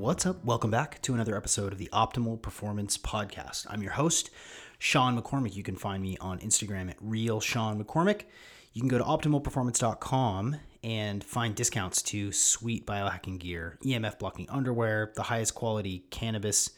what's up? Welcome back to another episode of the Optimal Performance Podcast. I'm your host, Sean McCormick. You can find me on Instagram at Real Sean McCormick. You can go to optimalperformance.com and find discounts to sweet biohacking gear, EMF blocking underwear, the highest quality cannabis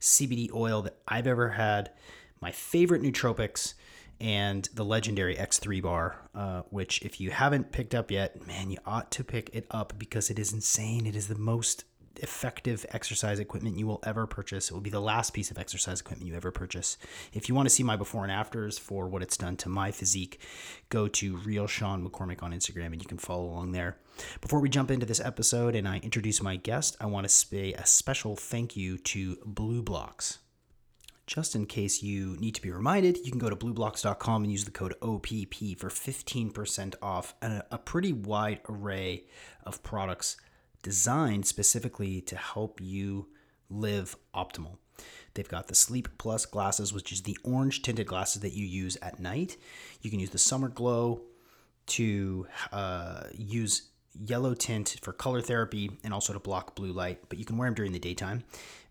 CBD oil that I've ever had, my favorite nootropics, and the legendary X3 bar, uh, which, if you haven't picked up yet, man, you ought to pick it up because it is insane. It is the most effective exercise equipment you will ever purchase. It will be the last piece of exercise equipment you ever purchase. If you want to see my before and afters for what it's done to my physique, go to Real Sean McCormick on Instagram and you can follow along there. Before we jump into this episode and I introduce my guest, I want to say a special thank you to BLUblox Just in case you need to be reminded, you can go to blublox.com and use the code OPP for 15% off a, a pretty wide array of products designed specifically to help you live optimal. They've got the Sleep Plus glasses, which is the orange tinted glasses that you use at night. You can use the Summer Glow to uh, use yellow tint for color therapy and also to block blue light, but you can wear them during the daytime.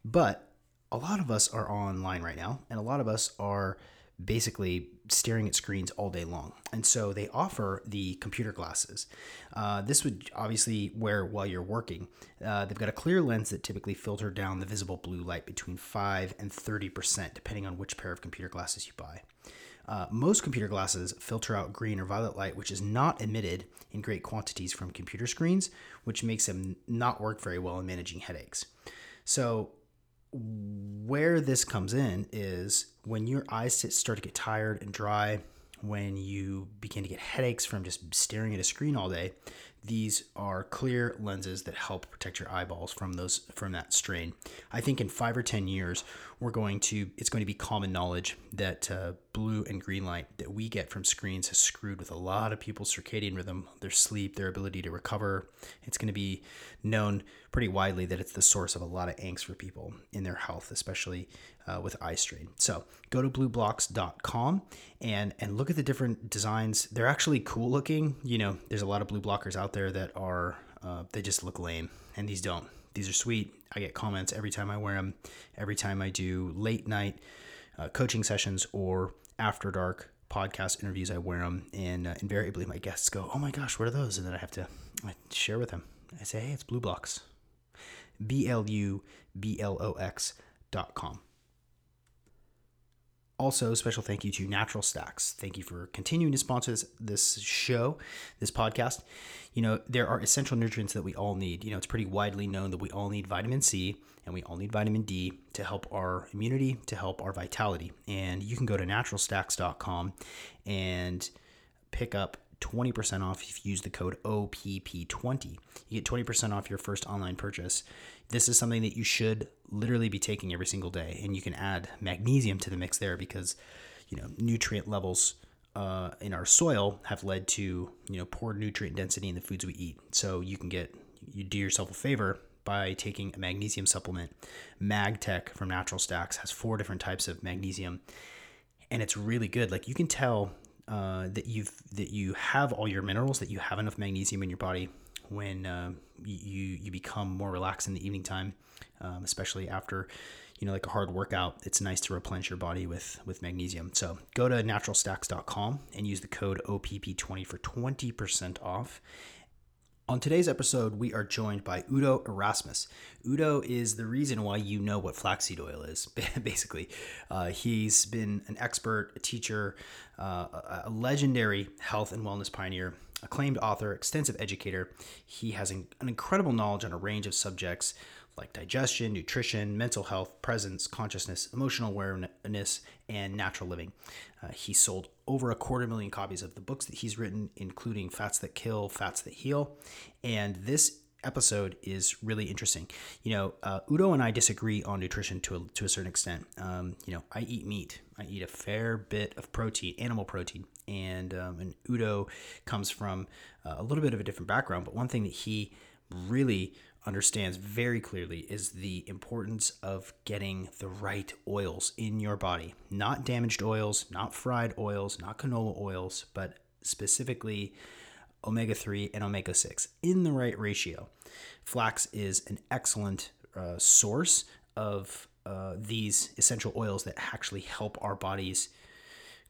But a lot of us are online right now, and a lot of us are basically staring at screens all day long. And so they offer the computer glasses. Uh, this would obviously wear while you're working. Uh, they've got a clear lens that typically filter down the visible blue light between 5 and 30%, depending on which pair of computer glasses you buy. Uh, most computer glasses filter out green or violet light, which is not emitted in great quantities from computer screens, which makes them not work very well in managing headaches. So, where this comes in is when your eyes start to get tired and dry, when you begin to get headaches from just staring at a screen all day, these are clear lenses that help protect your eyeballs from those from that strain. I think in five or ten years, we're going to it's going to be common knowledge that uh, blue and green light that we get from screens has screwed with a lot of people's circadian rhythm, their sleep, their ability to recover. It's going to be known pretty widely that it's the source of a lot of angst for people in their health, especially uh, with eye strain. So go to blublox.com and and look at the different designs. They're actually cool looking. You know, there's a lot of blue blockers out there that are uh, they just look lame, and these don't. These are sweet. I get comments every time I wear them. Every time I do late night uh, coaching sessions or after dark podcast interviews, I wear them, and uh, invariably my guests go, "Oh my gosh, what are those?" And then I have to I share with them. I say, "Hey, it's BLUblox." B L U B L O X dot com. Also, special thank you to Natural Stacks. Thank you for continuing to sponsor this, this show, this podcast. You know, there are essential nutrients that we all need. You know, it's pretty widely known that we all need vitamin C and we all need vitamin D to help our immunity, to help our vitality. And you can go to naturalstacks.com and pick up 20% off if you use the code OPP20. You get 20% off your first online purchase. This is something that you should literally be taking every single day. And you can add magnesium to the mix there because, you know, nutrient levels uh, in our soil have led to, you know, poor nutrient density in the foods we eat. So you can get, you do yourself a favor by taking a magnesium supplement. MagTech from Natural Stacks has four different types of magnesium. And it's really good. Like you can tell uh, that you've that you have all your minerals, that you have enough magnesium in your body when uh, you you become more relaxed in the evening time, um, especially after you know like a hard workout. It's nice to replenish your body with with magnesium. So go to naturalstacks.com and use the code OPP20 for 20% off. On today's episode, we are joined by Udo Erasmus. Udo is the reason why you know what flaxseed oil is, basically. Uh, he's been an expert, a teacher, uh, a legendary health and wellness pioneer, acclaimed author, extensive educator. He has an, incredible knowledge on a range of subjects like digestion, nutrition, mental health, presence, consciousness, emotional awareness, and natural living. Uh, he sold over a quarter million copies of the books that he's written, including Fats That Kill, Fats That Heal. And this episode is really interesting. You know, uh, Udo and I disagree on nutrition to a, to a certain extent. Um, you know, I eat meat. I eat a fair bit of protein, animal protein, and um, and Udo comes from uh, a little bit of a different background. But one thing that he really understands very clearly is the importance of getting the right oils in your body. Not damaged oils, not fried oils, not canola oils, but specifically omega 3 and omega 6 in the right ratio. Flax is an excellent uh, source of uh, these essential oils that actually help our bodies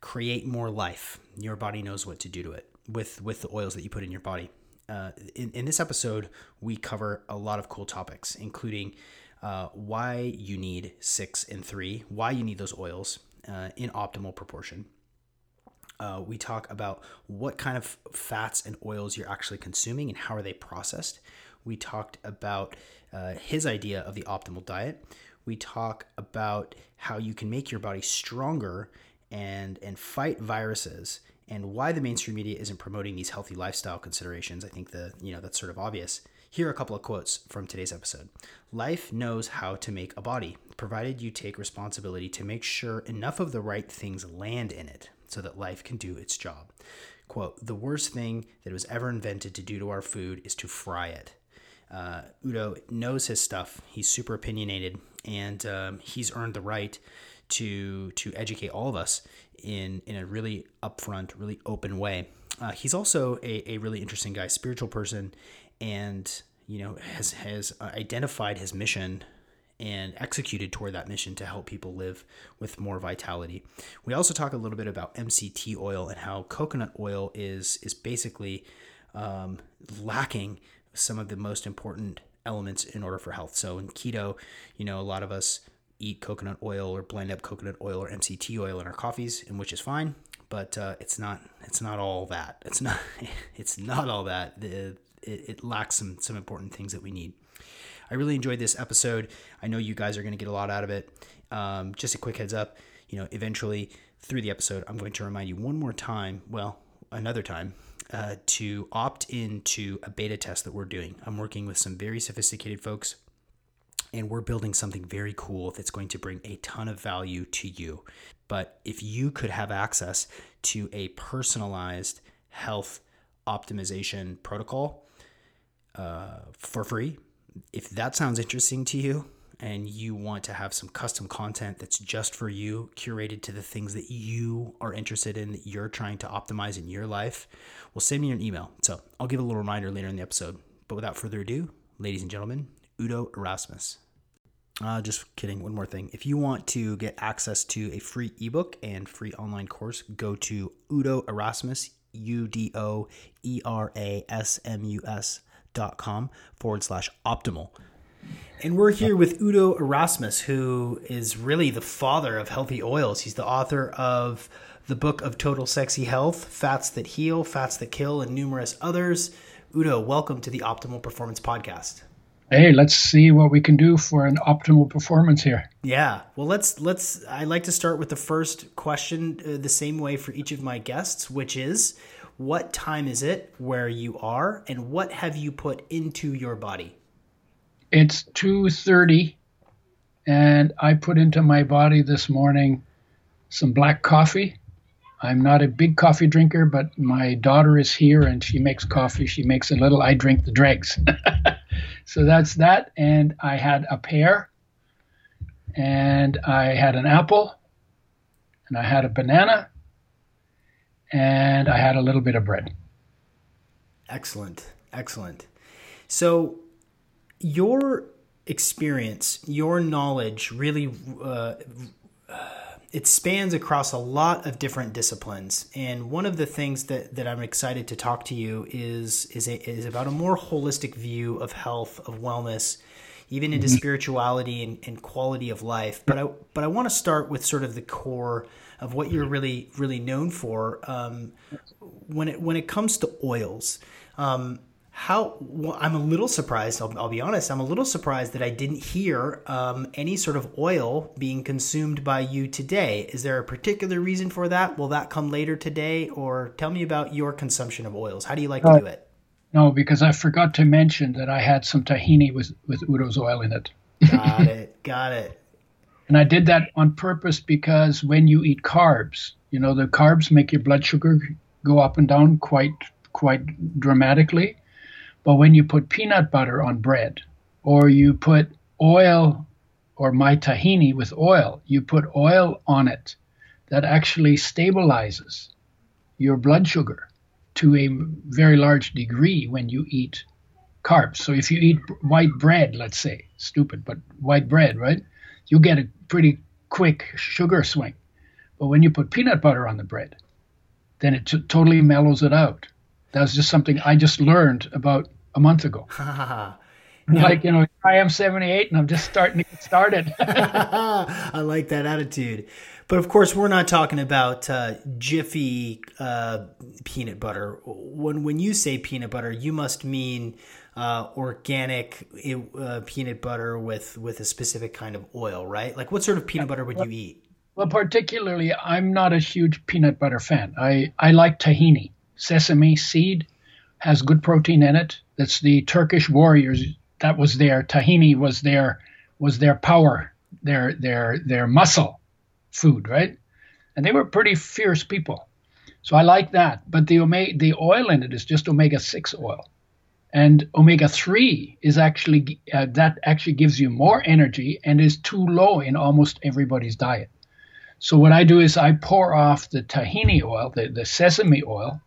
create more life. Your body knows what to do to it with, with the oils that you put in your body. Uh, in, in this episode, we cover a lot of cool topics, including uh, why you need six and three, why you need those oils uh, in optimal proportion. Uh, we talk about what kind of fats and oils you're actually consuming and how are they processed. We talked about uh, his idea of the optimal diet. We talk about how you can make your body stronger and and fight viruses and why the mainstream media isn't promoting these healthy lifestyle considerations. I think the you know that's sort of obvious. Here are a couple of quotes from today's episode. Life knows how to make a body, provided you take responsibility to make sure enough of the right things land in it so that life can do its job. Quote, the worst thing that was ever invented to do to our food is to fry it. Uh, Udo knows his stuff. He's super opinionated, and um, he's earned the right to to educate all of us in in a really upfront, really open way. Uh, he's also a, a really interesting guy, spiritual person, and you know has has identified his mission and executed toward that mission to help people live with more vitality. We also talk a little bit about MCT oil and how coconut oil is is basically um, lacking some of the most important elements in order for health. So in keto, you know, a lot of us eat coconut oil or blend up coconut oil or MCT oil in our coffees, and which is fine. But uh, it's not it's not all that. It's not it's not all that. The, it, it lacks some some important things that we need. I really enjoyed this episode. I know you guys are going to get a lot out of it. Um, just a quick heads up, you know, eventually through the episode, I'm going to remind you one more time. Well, another time uh, to opt into a beta test that we're doing. I'm working with some very sophisticated folks and we're building something very cool that's going to bring a ton of value to you. But if you could have access to a personalized health optimization protocol uh, for free, if that sounds interesting to you and you want to have some custom content that's just for you, curated to the things that you are interested in, that you're trying to optimize in your life, well, send me an email. So I'll give a little reminder later in the episode. But without further ado, ladies and gentlemen, Udo Erasmus. Uh, just kidding. One more thing. If you want to get access to a free ebook and free online course, go to Udo Erasmus, U D O E R A S M U S dot com forward slash optimal. And we're here with Udo Erasmus, who is really the father of healthy oils. He's the author of the book of Total Sexy Health, Fats That Heal, Fats That Kill, and numerous others. Udo, welcome to the Optimal Performance Podcast hey, let's see what we can do for an optimal performance here. Yeah. Well, let's let's. I like to start with the first question uh, the same way for each of my guests, which is, what time is it where you are, and what have you put into your body? It's two thirty, and I put into my body this morning some black coffee. I'm not a big coffee drinker, but my daughter is here and she makes coffee. She makes a little. I drink the dregs. So that's that. And I had a pear, and I had an apple, and I had a banana, and I had a little bit of bread. Excellent. Excellent. So, your experience, your knowledge really uh, it spans across a lot of different disciplines. And one of the things that, that I'm excited to talk to you is is a, is about a more holistic view of health, of wellness, even into mm-hmm. spirituality and, and quality of life. But I but I want to start with sort of the core of what you're really really known for um, when it when it comes to oils. Um, how well, I'm a little surprised. I'll, I'll, be honest. I'm a little surprised that I didn't hear um, any sort of oil being consumed by you today. Is there a particular reason for that? Will that come later today, or tell me about your consumption of oils? How do you like to uh, do it? No, because I forgot to mention that I had some tahini with, with Udo's oil in it. Got it. Got it. And I did that on purpose because when you eat carbs, you know, the carbs make your blood sugar go up and down quite quite dramatically. But when you put peanut butter on bread, or you put oil or my tahini with oil, you put oil on it that actually stabilizes your blood sugar to a very large degree when you eat carbs. So if you eat white bread, let's say, stupid, but white bread, right? You get a pretty quick sugar swing. But when you put peanut butter on the bread, then it t- totally mellows it out. That was just something I just learned about a month ago. like, you know, I am 78 and I'm just starting to get started. I like that attitude. But of course, we're not talking about uh, Jiffy uh, peanut butter. When when you say peanut butter, you must mean uh, organic uh, peanut butter with with a specific kind of oil, right? Like, what sort of peanut butter would you eat? Well, particularly, I'm not a huge peanut butter fan. I I like tahini, sesame seed, has good protein in it. That's the Turkish warriors. That was their tahini was their was their power, their their their muscle food, right? And they were pretty fierce people. So I like that. But the omega, the oil in it is just omega six oil, and omega three is actually uh, that actually gives you more energy and is too low in almost everybody's diet. So what I do is I pour off the tahini oil, the, the sesame oil,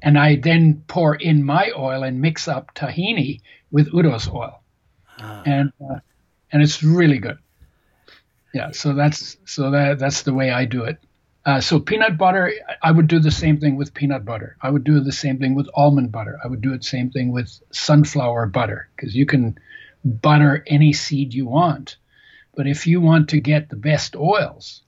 and I then pour in my oil and mix up tahini with Udo's oil, ah. and uh, and it's really good. Yeah so that's so that that's the way i do it. Uh, so peanut butter i would do the same thing with peanut butter. I would do the same thing with almond butter. I would do the same thing with sunflower butter because you can butter any seed you want. But if you want to get the best oils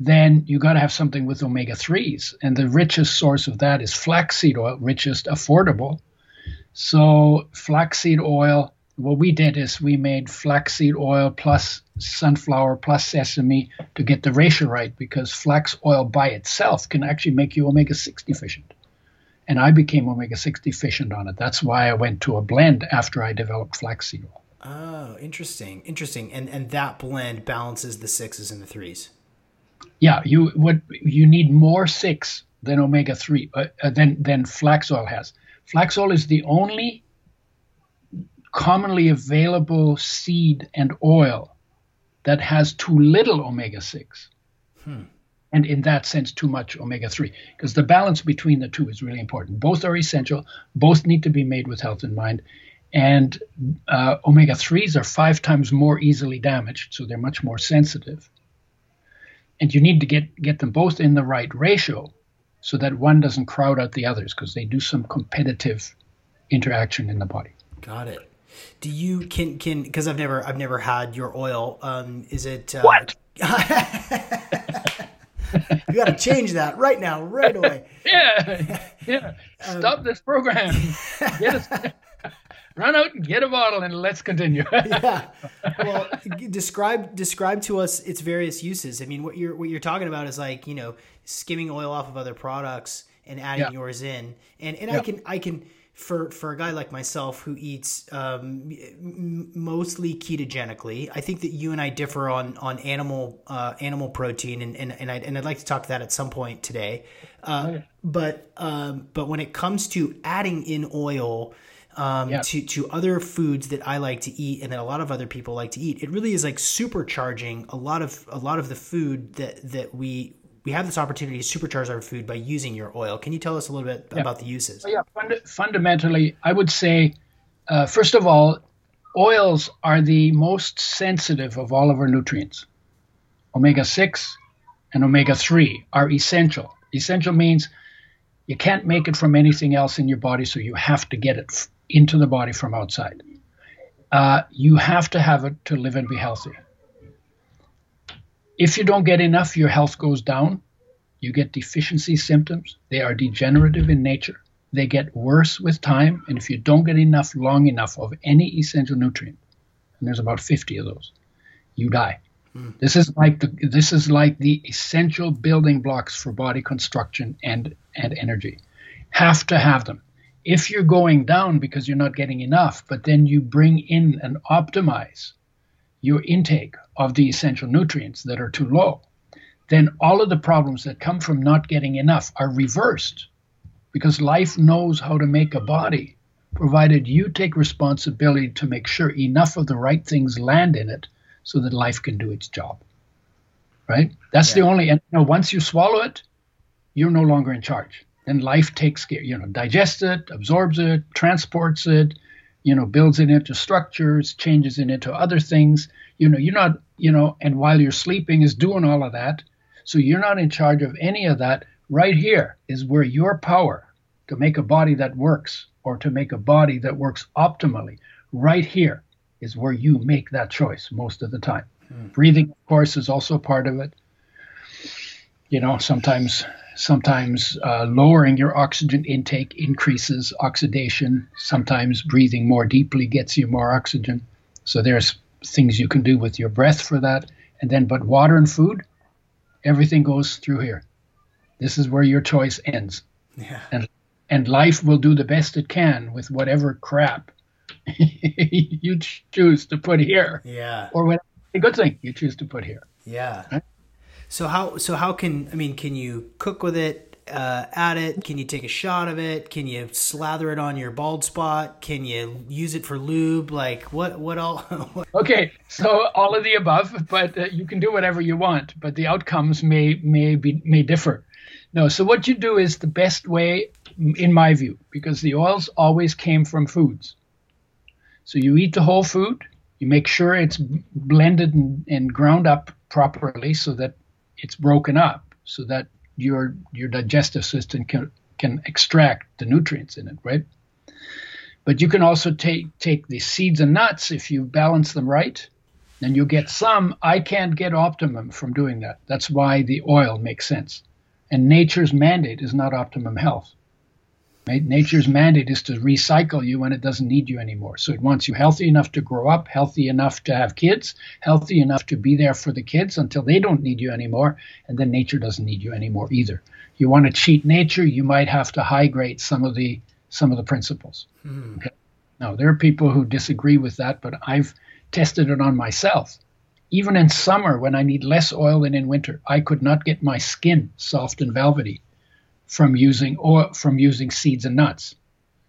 then you got to have something with omega 3s and the richest source of that is flaxseed oil richest affordable so flaxseed oil what we did is we made flaxseed oil plus sunflower plus sesame to get the ratio right because flax oil by itself can actually make you omega 6 deficient. And I became omega 6 deficient on it. That's why I went to a blend after I developed flaxseed oil. Oh, interesting. Interesting. And and that blend balances the 6s and the 3s. Yeah, you what you need more 6 than omega 3 uh, uh, than than flax oil has. Flax oil is the only commonly available seed and oil that has too little omega 6. Hmm. And in that sense, too much omega 3. Because the balance between the two is really important. Both are essential, both need to be made with health in mind. And uh, omega 3s are five times more easily damaged, so they're much more sensitive. And you need to get, get them both in the right ratio so that one doesn't crowd out the others because they do some competitive interaction in the body. Got it. Do you can can because I've never I've never had your oil. Um, is it uh, what? you got to change that right now, right away. yeah, yeah. Um, Stop um, this program. Get us, run out and get a bottle, and let's continue. yeah. Well, describe describe to us its various uses. I mean, what you're what you're talking about is like you know skimming oil off of other products and adding yeah. yours in, and and yeah. I can I can for for a guy like myself who eats um, m- mostly ketogenically, I think that you and I differ on on animal uh, animal protein, and and and, I, and I'd like to talk to that at some point today. Uh, okay. But um, but when it comes to adding in oil. Um, yeah. to, to other foods that I like to eat and that a lot of other people like to eat. It really is like supercharging a lot of a lot of the food that that we we have this opportunity to supercharge our food by using your oil. Can you tell us a little bit yeah. about the uses? Yeah, fund- fundamentally, I would say, uh, first of all, oils are the most sensitive of all of our nutrients. Omega 6 and omega 3 are essential. Essential means you can't make it from anything else in your body, so you have to get it into the body from outside. Uh, you have to have it to live and be healthy. If you don't get enough, your health goes down. You get deficiency symptoms. They are degenerative in nature. They get worse with time. And if you don't get enough long enough of any essential nutrient, and there's about 50 of those, you die. Mm. This is like the this is like the essential building blocks for body construction and and energy. Have to have them. If you're going down because you're not getting enough, but then you bring in and optimize your intake of the essential nutrients that are too low, then all of the problems that come from not getting enough are reversed because life knows how to make a body, provided you take responsibility to make sure enough of the right things land in it so that life can do its job. Right? That's yeah. the only, and you know, once you swallow it, you're no longer in charge. Then life takes care, you know, digests it, absorbs it, transports it, you know, builds it into structures, changes it into other things. You know, you're not, you know, and while you're sleeping is doing all of that. So you're not in charge of any of that. Right here is where your power to make a body that works or to make a body that works optimally, right here is where you make that choice most of the time. Hmm. Breathing, of course, is also part of it. You know, sometimes sometimes uh, lowering your oxygen intake increases oxidation. Sometimes breathing more deeply gets you more oxygen. So there's things you can do with your breath for that. And then, but water and food, everything goes through here. This is where your choice ends. Yeah. And and life will do the best it can with whatever crap you choose to put here. Yeah. Or whatever a good thing you choose to put here. Yeah. Right? So how so how can I mean can you cook with it? Uh, add it? Can you take a shot of it? Can you slather it on your bald spot? Can you use it for lube? Like what? What all? okay, so all of the above, but uh, you can do whatever you want. But the outcomes may may be may differ. No, so what you do is the best way, in my view, because the oils always came from foods. So you eat the whole food, you make sure it's blended and, and ground up properly so that it's broken up, so that your your digestive system can can extract the nutrients in it, right? But you can also take take the seeds and nuts if you balance them right, then you get some. I can't get optimum from doing that. That's why the oil makes sense. And nature's mandate is not optimum health. Nature's mandate is to recycle you when it doesn't need you anymore. So it wants you healthy enough to grow up, healthy enough to have kids, healthy enough to be there for the kids until they don't need you anymore, and then nature doesn't need you anymore either. You want to cheat nature, you might have to high grade some of the some of the principles. Hmm. Okay? Now there are people who disagree with that, but I've tested it on myself. Even in summer, when I need less oil than in winter, I could not get my skin soft and velvety from using or from using seeds and nuts.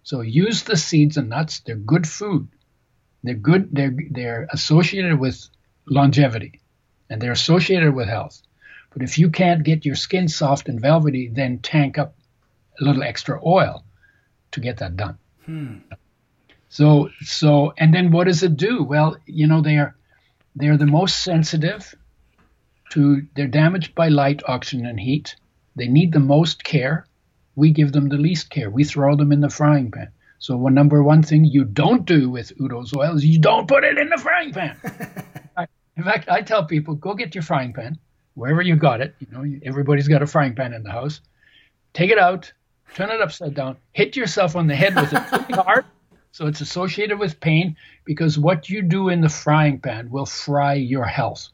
So use the seeds and nuts. They're good food. They're good. They're they're associated with longevity, and they're associated with health. But if you can't get your skin soft and velvety, then tank up a little extra oil to get that done. Hmm. So so and then what does it do? Well, you know they are they're the most sensitive to, they're damaged by light, oxygen, and heat. They need the most care. We give them the least care. We throw them in the frying pan. So, one number one thing you don't do with Udo's oil is you don't put it in the frying pan. I, in fact, I tell people go get your frying pan wherever you got it. You know, everybody's got a frying pan in the house. Take it out, turn it upside down, hit yourself on the head with it hard so it's associated with pain because what you do in the frying pan will fry your health.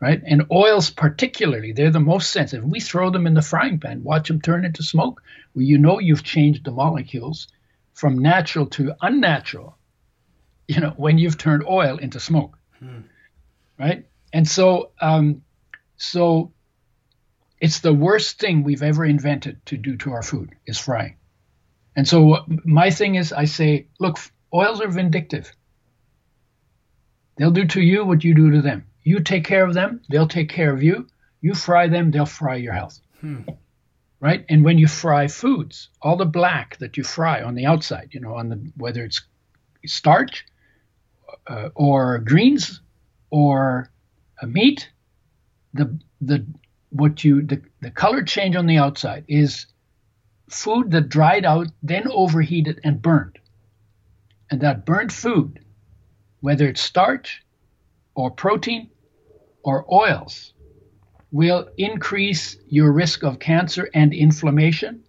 Right? And oils, particularly, they're the most sensitive. We throw them in the frying pan, watch them turn into smoke. Well, you know you've changed the molecules from natural to unnatural, you know, when you've turned oil into smoke. Hmm. Right? And so, um, so it's the worst thing we've ever invented to do to our food is frying. And so my thing is, I say, look, oils are vindictive. They'll do to you what you do to them. You take care of them, they'll take care of you. You fry them, they'll fry your health. Hmm. Right? And when you fry foods, all the black that you fry on the outside, you know, on the whether it's starch uh, or greens or a meat, the the what you the, the color change on the outside is food that dried out, then overheated and burned. And that burnt food, whether it's starch or protein or oils, will increase your risk of cancer and inflammation,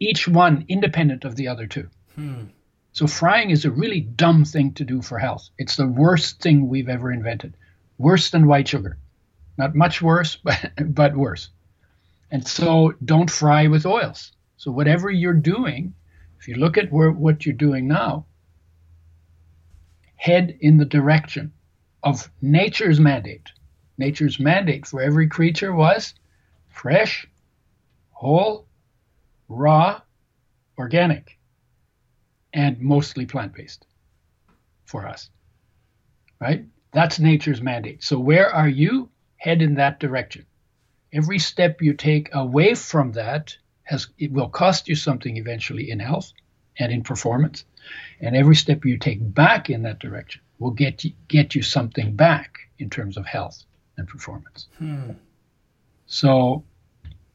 each one independent of the other two. Hmm. So, frying is a really dumb thing to do for health. It's the worst thing we've ever invented. Worse than white sugar. Not much worse, but, but worse. And so, don't fry with oils. So whatever you're doing, If you look at where, what you're doing now, head in the direction of nature's mandate. Nature's mandate for every creature was fresh, whole, raw, organic, and mostly plant based for us. Right? That's nature's mandate. So, where are you? Head in that direction. Every step you take away from that has it will cost you something eventually in health and in performance. And every step you take back in that direction will get you, get you something back in terms of health and performance. Hmm. So,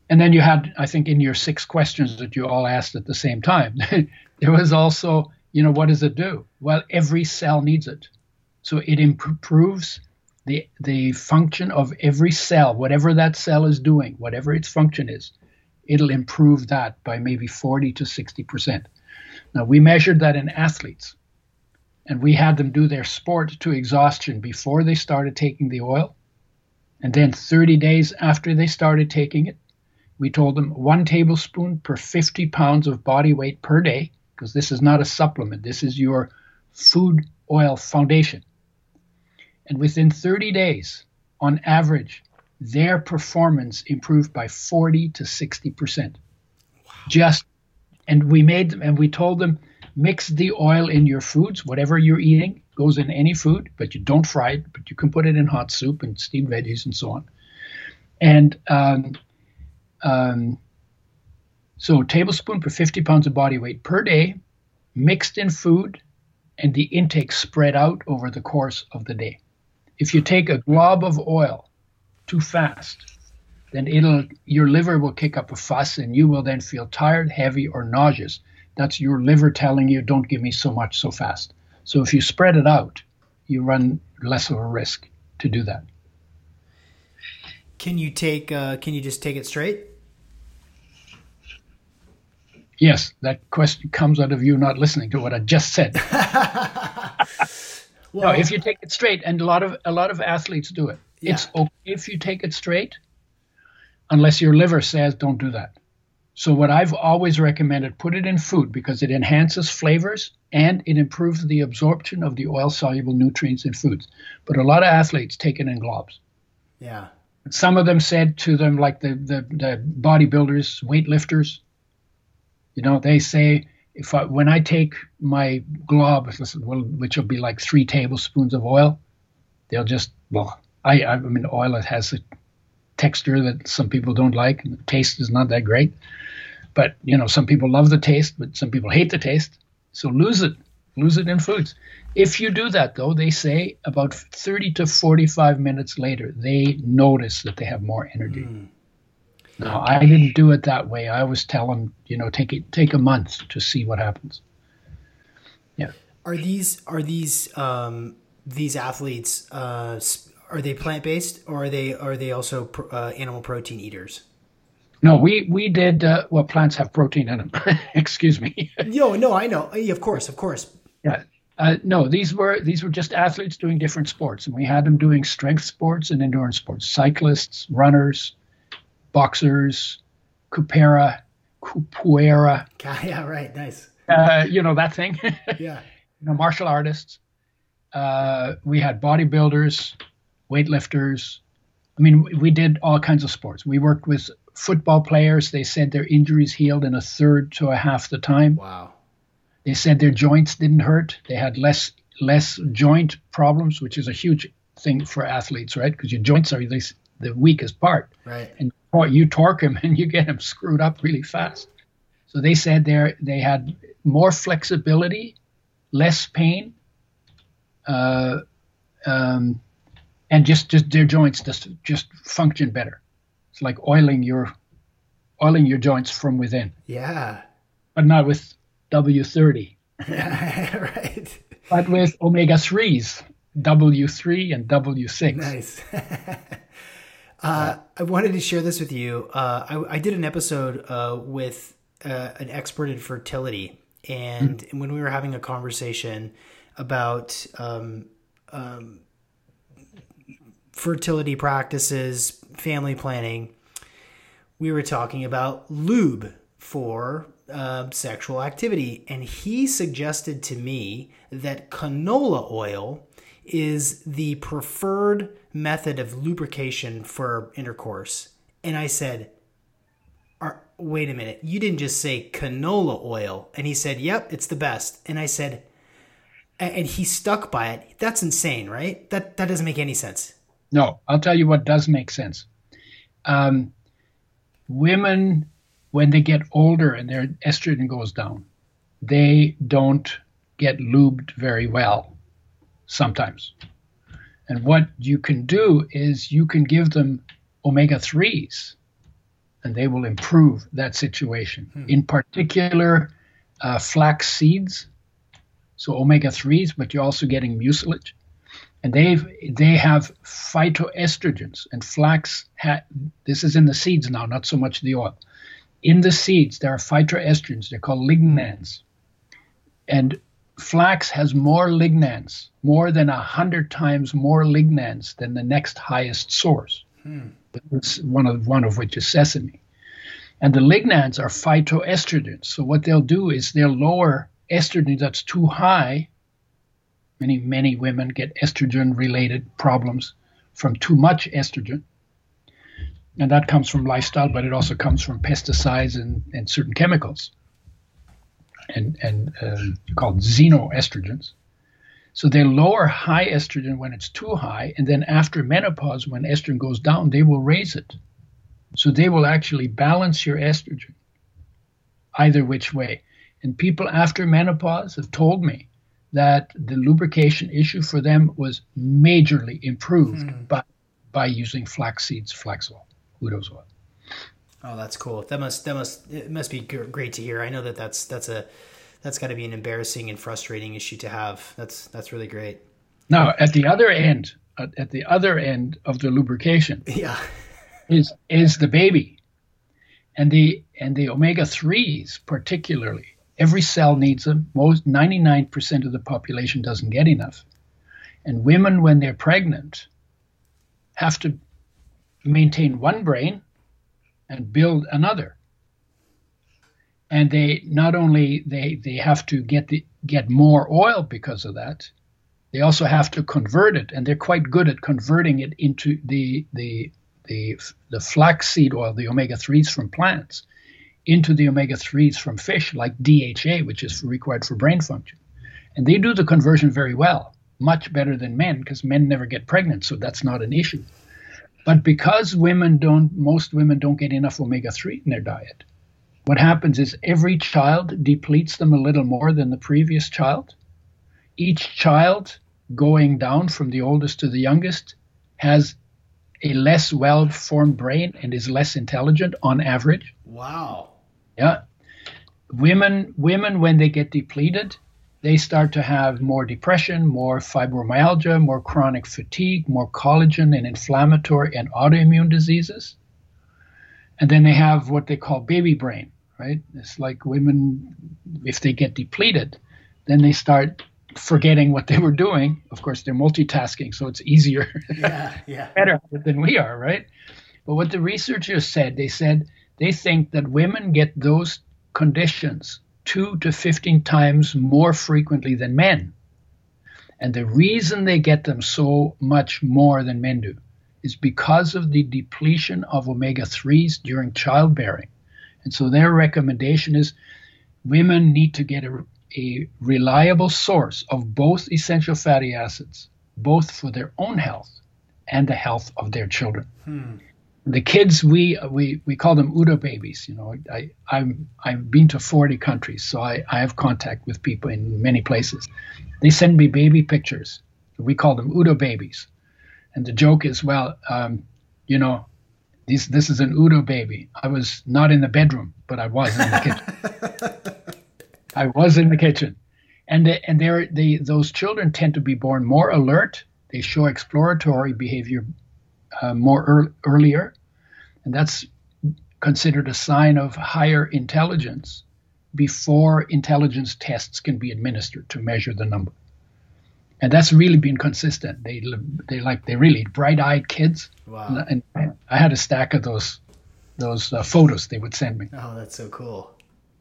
and then you had, I think, in your six questions that you all asked at the same time, there was also, you know, what does it do? Well, every cell needs it. So it improves the, the function of every cell, whatever that cell is doing, whatever its function is, it'll improve that by maybe 40 to 60%. Now, we measured that in athletes, and we had them do their sport to exhaustion before they started taking the oil. And then 30 days after they started taking it, we told them one tablespoon per 50 pounds of body weight per day, because this is not a supplement, this is your food oil foundation. And within 30 days, on average, their performance improved by 40 to 60 percent. Wow. Just and we made them and we told them mix the oil in your foods, whatever you're eating goes in any food, but you don't fry it, but you can put it in hot soup and steamed veggies and so on. And um, um, so tablespoon per 50 pounds of body weight per day, mixed in food, and the intake spread out over the course of the day. If you take a glob of oil too fast, then it'll your liver will kick up a fuss and you will then feel tired, heavy, or nauseous. That's your liver telling you, don't give me so much so fast. So if you spread it out, you run less of a risk to do that. Can you take? Uh, can you just take it straight? Yes, that question comes out of you not listening to what I just said. well, no, if you take it straight, and a lot of a lot of athletes do it. Yeah. It's okay if you take it straight, unless your liver says don't do that. So what I've always recommended, put it in food because it enhances flavors and it improves the absorption of the oil soluble nutrients in foods. But a lot of athletes take it in globs. Yeah. Some of them said to them, like the, the, the bodybuilders, weightlifters, you know, they say if I, when I take my glob, which will be like three tablespoons of oil, they'll just well, I I mean oil it has a texture that some people don't like, and the taste is not that great. But you know, some people love the taste, but some people hate the taste. So lose it, lose it in foods. If you do that, though, they say about 30 to 45 minutes later, they notice that they have more energy. Mm. No, I didn't do it that way. I always tell them, you know, take it, take a month to see what happens. Yeah. Are these are these um, these athletes uh, are they plant based or are they are they also uh, animal protein eaters? No, we we did. Uh, well, plants have protein in them. Excuse me. Yo, no, I know. Of course, of course. Yeah. Uh, no, these were these were just athletes doing different sports, and we had them doing strength sports and endurance sports. Cyclists, runners, boxers, Cupera, Capoeira. Yeah, right. Nice. Uh, you know that thing. yeah. You know, martial artists. Uh, we had bodybuilders, weightlifters. I mean, we did all kinds of sports. We worked with football players. They said their injuries healed in a third to a half the time. Wow. They said their joints didn't hurt. They had less less joint problems, which is a huge thing for athletes, right? Because your joints are the, the weakest part. Right. And you torque them and you get them screwed up really fast. So they said they they had more flexibility, less pain, uh, um, and just, just their joints just just function better. It's like oiling your oiling your joints from within. Yeah. But not with W30. right. But with omega 3s, W3 and W6. Nice. Uh, I wanted to share this with you. Uh, I, I, did an episode uh, with uh, an expert in fertility, and, mm-hmm. when we were having a conversation about um, um, fertility practices, family planning, we were talking about lube for uh, sexual activity. And he suggested to me that canola oil is the preferred method of lubrication for intercourse. And I said, wait a minute, you didn't just say canola oil. And he said, yep, it's the best. And I said, and he stuck by it. That's insane, right? That, that doesn't make any sense. No, I'll tell you what does make sense. Um, women, when they get older and their estrogen goes down, they don't get lubed very well sometimes. And what you can do is you can give them omega 3s and they will improve that situation. Hmm. In particular, uh, flax seeds, so omega 3s, but you're also getting mucilage. And they've, they have phytoestrogens, and flax, ha- this is in the seeds now, not so much the oil. In the seeds, there are phytoestrogens, they're called lignans. And flax has more lignans, more than a hundred times more lignans than the next highest source. Hmm. One of one of which is sesame. And the lignans are phytoestrogens. So what they'll do is they'll lower estrogen that's too high. Many many women get estrogen related problems from too much estrogen. And that comes from lifestyle, but it also comes from pesticides and, and certain chemicals and, and uh, called xenoestrogens. So they lower high estrogen when it's too high, and then after menopause, when estrogen goes down, they will raise it. So they will actually balance your estrogen either which way. And people after menopause have told me that the lubrication issue for them was majorly improved mm. by, by using flax seeds, flax oil, Udo's oil. Oh, that's cool. That must that must it must be great to hear. I know that that's that's a that's got to be an embarrassing and frustrating issue to have. That's that's really great. Now, at the other end, at the other end of the lubrication, yeah, is is the baby, and the and the omega threes particularly. Every cell needs them. Most ninety nine percent of the population doesn't get enough, and women when they're pregnant have to maintain one brain and build another. And they not only they they have to get the get more oil because of that they also have to convert it. And they're quite good at converting it into the the the the flaxseed oil the omega-3s from plants into the omega-3s from fish like DHA which is required for brain function and they do the conversion very well much better than men because men never get pregnant so that's not an issue but because women don't, most women don't get enough omega 3 in their diet, what happens is every child depletes them a little more than the previous child. Each child going down from the oldest to the youngest has a less well formed brain and is less intelligent on average. Wow. Yeah. Women women when they get depleted, they start to have more depression, more fibromyalgia, more chronic fatigue, more collagen and inflammatory and autoimmune diseases. And then they have what they call baby brain, right? It's like women, if they get depleted, then they start forgetting what they were doing. Of course, they're multitasking, so it's easier, yeah, yeah. better than we are, right? But what the researchers said, they said they think that women get those conditions two to 15 times more frequently than men. And the reason they get them so much more than men do is because of the depletion of omega 3s during childbearing. And so their recommendation is women need to get a, a reliable source of both essential fatty acids, both for their own health and the health of their children. Hmm the kids we we we call them Udo babies. You know, I I'm I've been to 40 countries, so I, I have contact with people in many places. They send me baby pictures. We call them Udo babies, and the joke is, well, um, you know, this this is an Udo baby. I was not in the bedroom, but I was in the kitchen. I was in the kitchen, and they, and they're they those children tend to be born more alert. They show exploratory behavior uh, more er- earlier, and that's considered a sign of higher intelligence before intelligence tests can be administered to measure the number. And that's really been consistent. They they like they really bright-eyed kids. Wow. And, I had a stack of those those uh, photos they would send me. Oh, that's so cool.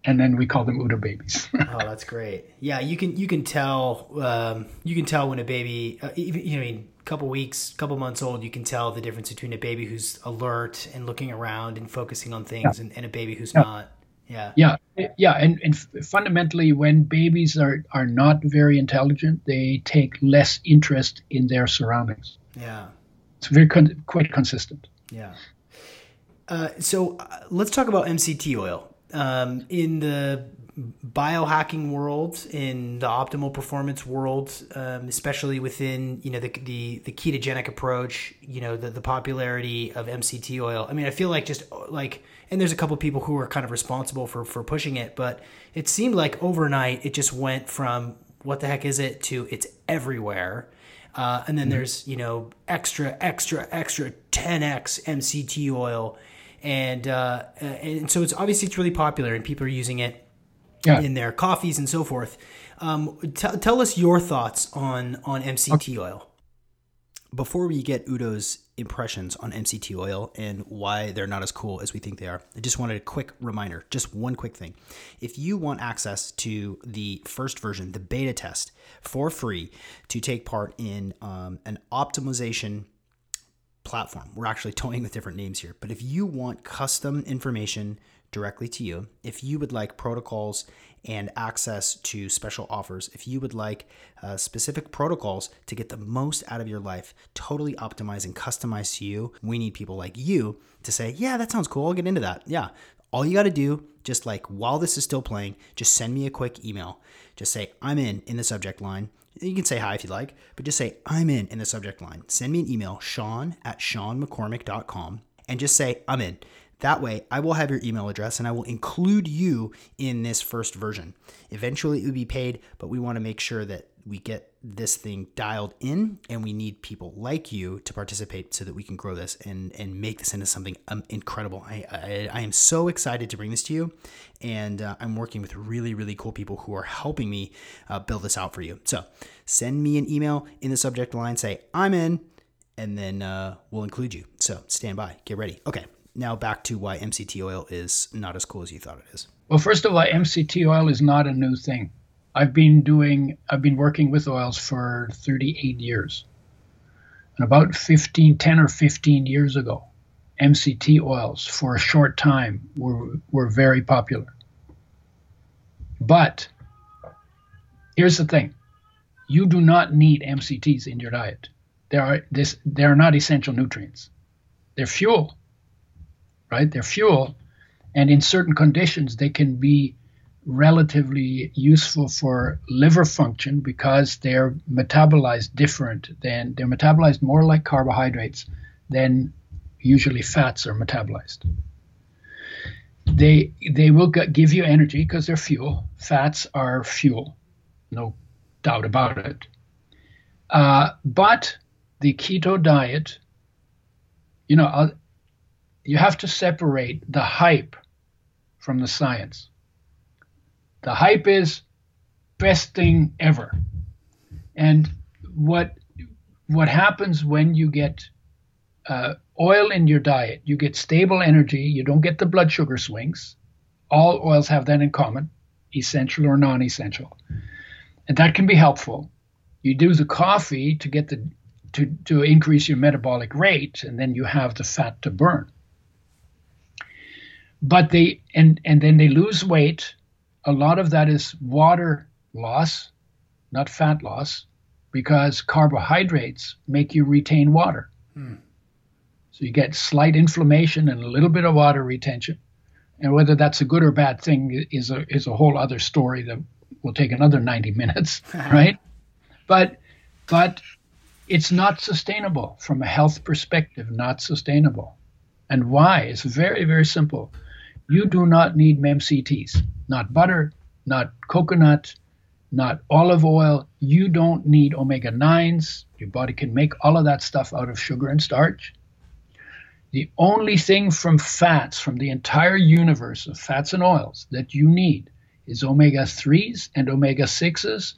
And then we call them Udo babies. oh, that's great. Yeah, you can you can tell um, you can tell when a baby, uh, even you know, I mean, couple weeks, couple months old, you can tell the difference between a baby who's alert and looking around and focusing on things, yeah. and, and, a baby who's yeah. not. Yeah. Yeah. Yeah. And, and fundamentally, when babies are, are not very intelligent, they take less interest in their surroundings. Yeah. It's very con- quite consistent. Yeah. Uh, so uh, let's talk about MCT oil. Um, in the biohacking world, in the optimal performance world, um, especially within you know the, the, the ketogenic approach, you know the the popularity of MCT oil. I mean, I feel like just like and there's a couple people who are kind of responsible for for pushing it, but it seemed like overnight it just went from what the heck is it to it's everywhere. Uh, and then mm-hmm. there's you know extra extra extra 10x MCT oil, and uh, and so it's obviously it's really popular and people are using it yeah. in their coffees and so forth. Um, t- tell us your thoughts on on MCT oil before we get Udo's impressions on MCT oil and why they're not as cool as we think they are, I just wanted a quick reminder, just one quick thing. If you want access to the first version, the beta test, for free to take part in um, an optimization platform, we're actually toying with different names here, but if you want custom information directly to you, if you would like protocols and access to special offers. If you would like uh, specific protocols to get the most out of your life, totally optimized and customized to you, we need people like you to say, Yeah, that sounds cool. I'll get into that. Yeah. All you got to do, just like while this is still playing, just send me a quick email. Just say, I'm in in the subject line. You can say hi if you'd like, but just say, I'm in in the subject line. Send me an email, sean at seanmccormick.com, and just say, I'm in. That way, I will have your email address and I will include you in this first version. Eventually, it will be paid, but we want to make sure that we get this thing dialed in and we need people like you to participate so that we can grow this and, and make this into something um, incredible. I, I, I, am so excited to bring this to you. And uh, I'm working with really, really cool people who are helping me uh, build this out for you. So send me an email in the subject line, say, I'm in, and then uh, we'll include you. So stand by, get ready. Okay now back to why MCT oil is not as cool as you thought it is. Well, first of all, MCT oil is not a new thing. I've been doing, I've been working with oils for 38 years. And about 15, 10 or 15 years ago, MCT oils for a short time were, were very popular. But here's the thing you do not need MCTs in your diet. They are, this, they are not essential nutrients, they're fuel right? They're fuel, and in certain conditions, they can be relatively useful for liver function because they're metabolized different than they're metabolized more like carbohydrates than usually fats are metabolized. They they will give you energy because they're fuel. Fats are fuel, no doubt about it. Uh, but the keto diet, you know, you have to separate the hype from the science. The hype is best thing ever. And what what happens when you get uh, oil in your diet, you get stable energy, you don't get the blood sugar swings. All oils have that in common, essential or non-essential. And that can be helpful. You do the coffee to get the to, to increase your metabolic rate, and then you have the fat to burn but they and and then they lose weight. A lot of that is water loss, not fat loss, because carbohydrates make you retain water. Hmm. So you get slight inflammation and a little bit of water retention. And whether that's a good or bad thing is a is a whole other story that will take another 90 minutes, right? But but it's not sustainable from a health perspective, not sustainable. And why? It's very, very simple. You do not need MCTs, not butter, not coconut, not olive oil. You don't need omega 9s. Your body can make all of that stuff out of sugar and starch. The only thing from fats, from the entire universe of fats and oils that you need is omega 3s and omega 6s,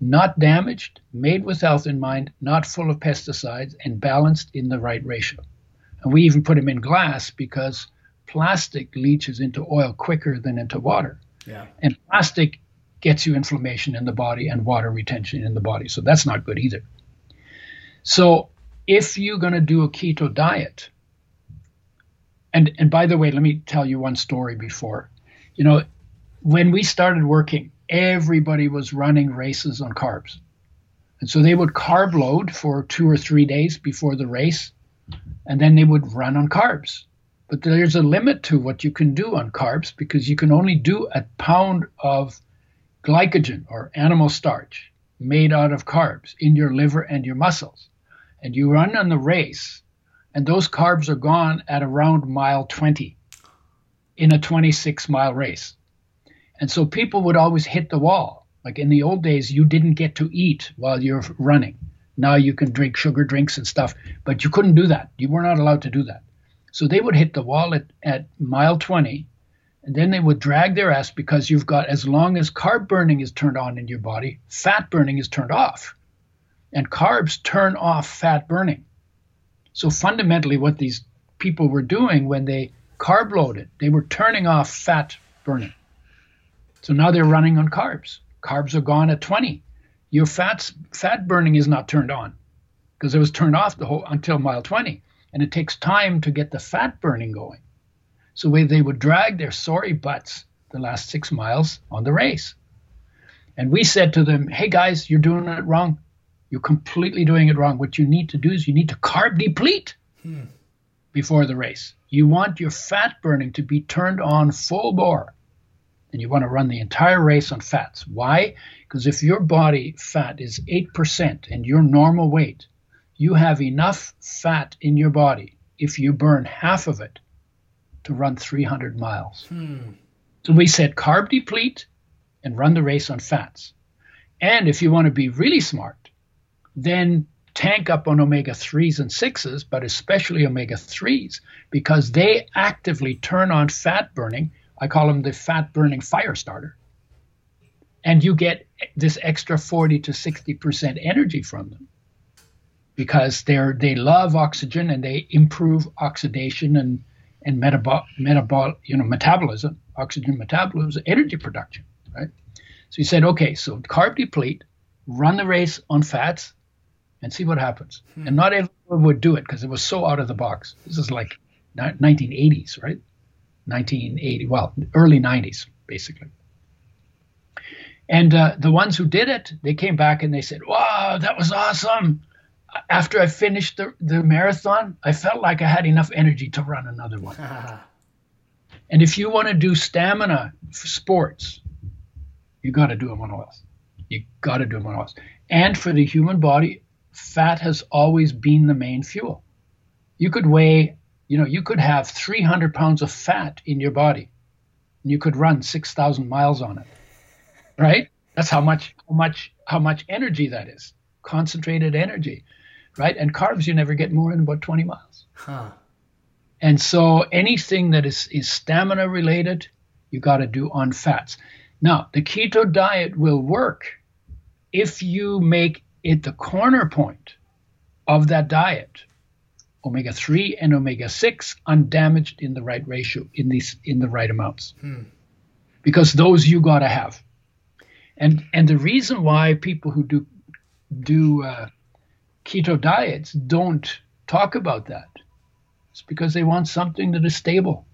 not damaged, made with health in mind, not full of pesticides, and balanced in the right ratio. And we even put them in glass because plastic leaches into oil quicker than into water. Yeah. And plastic gets you inflammation in the body and water retention in the body. So that's not good either. So if you're going to do a keto diet, and and by the way, let me tell you one story before. You know, when we started working, everybody was running races on carbs. And so they would carb load for two or three days before the race, and then they would run on carbs. But there's a limit to what you can do on carbs because you can only do a pound of glycogen or animal starch made out of carbs in your liver and your muscles. And you run on the race, and those carbs are gone at around mile 20 in a 26 mile race. And so people would always hit the wall. Like in the old days, you didn't get to eat while you're running. Now you can drink sugar drinks and stuff, but you couldn't do that. You were not allowed to do that. So they would hit the wall at, at mile 20, and then they would drag their ass because you've got, as long as carb burning is turned on in your body, fat burning is turned off. And carbs turn off fat burning. So fundamentally, what these people were doing when they carb loaded, they were turning off fat burning. So now they're running on carbs. Carbs are gone at 20. Your fats fat burning is not turned on because it was turned off the whole until mile 20, and it takes time to get the fat burning going. So they would drag their sorry butts the last six miles on the race. And we said to them, "Hey guys, you're doing it wrong. You're completely doing it wrong. What you need to do is you need to carb deplete hmm. before the race. You want your fat burning to be turned on full bore." and you want to run the entire race on fats. Why? Because if your body fat is 8% and your normal weight, you have enough fat in your body if you burn half of it to run 300 miles. Hmm. So we said carb deplete and run the race on fats. And if you want to be really smart, then tank up on omega 3s and 6s, but especially omega 3s, because they actively turn on fat burning I call them the fat burning fire starter. And you get this extra 40 to 60% energy from them because they're they love oxygen and they improve oxidation and and metabol metabol you know metabolism, oxygen metabolism, energy production, right? So he said, okay, so carb deplete, run the race on fats, and see what happens. Hmm. And not everyone would do it because it was so out of the box. This is like 1980s, right? 1980, well, early 90s, basically. And uh, the ones who did it, they came back and they said, wow, that was awesome. After I finished the, the marathon, I felt like I had enough energy to run another one. and if you want to do stamina for sports, you got to do them on oils. You got to do them on oils. And for the human body, fat has always been the main fuel. You could weigh you know, you could have 300 pounds of fat in your body, and you could run 6,000 miles on it, right? That's how much, how much, how much energy that is, concentrated energy, right? And carbs, you never get more than about 20 miles. Huh. And so anything that is, is stamina related, you got to do on fats. Now, the keto diet will work if you make it the corner point of that diet omega 3 and omega 6 undamaged in the right ratio in these in the right amounts hmm. because those you got to have and and the reason why people who do do uh, keto diets don't talk about that. It's because they want something that is stable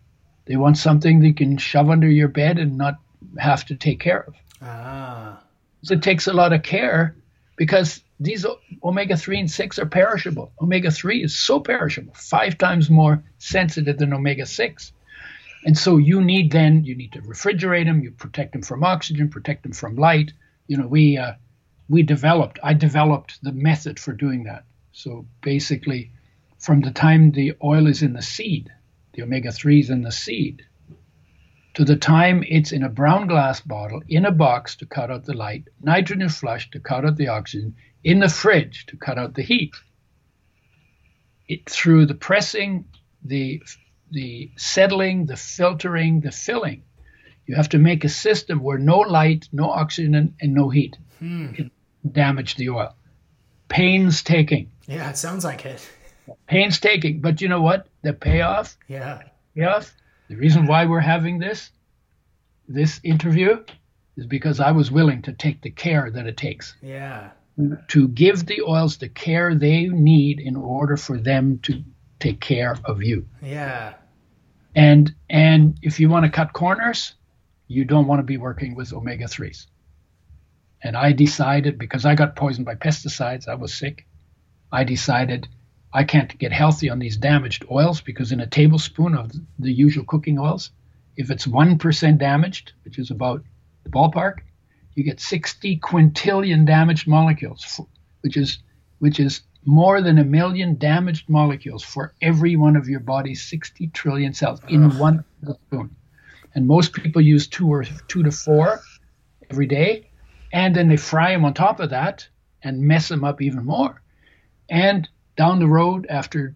they want something they can shove under your bed and not have to take care of ah so it takes a lot of care because these omega 3 and 6 are perishable. Omega 3 is so perishable, five times more sensitive than omega 6. And so you need then, you need to refrigerate them, you protect them from oxygen, protect them from light. You know, we, uh, we developed, I developed the method for doing that. So basically, from the time the oil is in the seed, the omega 3s in the seed, to the time it's in a brown glass bottle in a box to cut out the light, nitrogen flush to cut out the oxygen, in the fridge to cut out the heat. It, through the pressing, the the settling, the filtering, the filling, you have to make a system where no light, no oxygen, and, no heat hmm. can damage the oil. Painstaking. Yeah, it sounds like it. Painstaking, but you know what? The payoff. Yeah. Payoff. The reason why we're having this this interview is because I was willing to take the care that it takes Yeah. to give the oils the care they need in order for them to take care of you. Yeah. And and if you want to cut corners, you don't want to be working with omega 3s. And I decided because I got poisoned by pesticides, I was sick. I decided I can't get healthy on these damaged oils because in a tablespoon of the usual cooking oils, if it's 1% damaged, which is about the ballpark, you get 60 quintillion damaged molecules, which is which is more than a million damaged molecules for every one of your body's 60 trillion cells in Ugh. one spoon. And most people use two or two to four every day, and then they fry them on top of that and mess them up even more. And down the road, after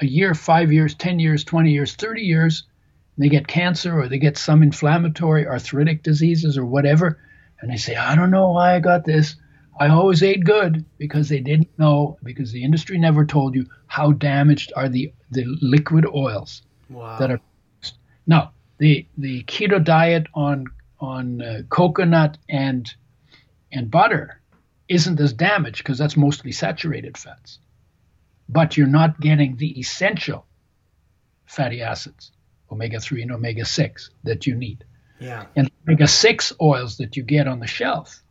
a year, five years, 10 years, 20 years, 30 years, they get cancer or they get some inflammatory arthritic diseases or whatever. And they say, I don't know why I got this. I always ate good because they didn't know, because the industry never told you how damaged are the, the liquid oils Wow. that are now the the keto diet on on uh, coconut and and butter isn't as damaged because that's mostly saturated fats but you're not getting the essential fatty acids omega-3 and omega-6 that you need yeah. and omega-6 oils that you get on the shelf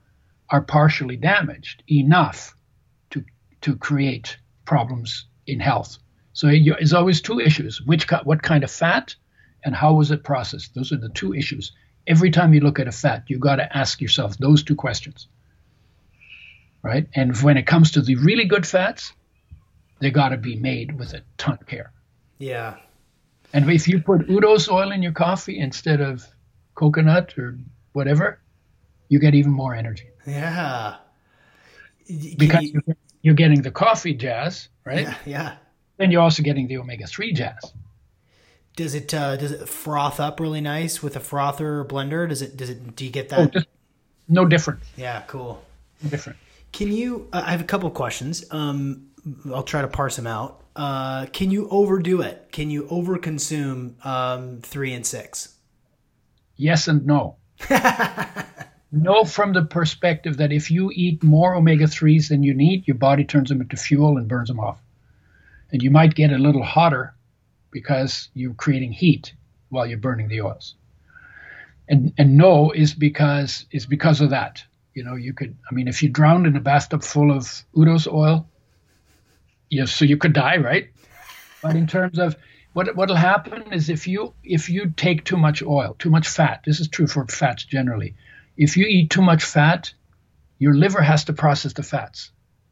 are partially damaged enough to to create problems in health so you, there's always two issues: which what kind of fat, and how was it processed. Those are the two issues. Every time you look at a fat, you've got to ask yourself those two questions, right? And when it comes to the really good fats, they got to be made with a ton of care. Yeah. And if you put Udo's oil in your coffee instead of coconut or whatever, you get even more energy Yeah. Because you- you're, getting the coffee jazz, right? yeah. Yeah. Then you're also getting the omega-3 jazz. Does it uh, does it froth up really nice with a frother or blender? Does it does it do you get Oh, that? just no different. yeah, cool. No different. Can you? Uh, I have a couple questions. Um, I'll try to parse them out. Uh, can you overdo it? Can you overconsume um, three and six? Yes and no. no, from the perspective that if you eat more omega 3s than you need, your body turns them into fuel and burns them off. And you might get a little hotter because you're creating heat while you're burning the oils. And, and no is because is because of that. You know, you could I mean if you drowned in a bathtub full of Udo's oil, yes, so you could die, right? But in terms of what what'll happen is if you if you take too much oil, too much fat. This is true for fats generally. If you eat too much fat, your liver has to process the fats,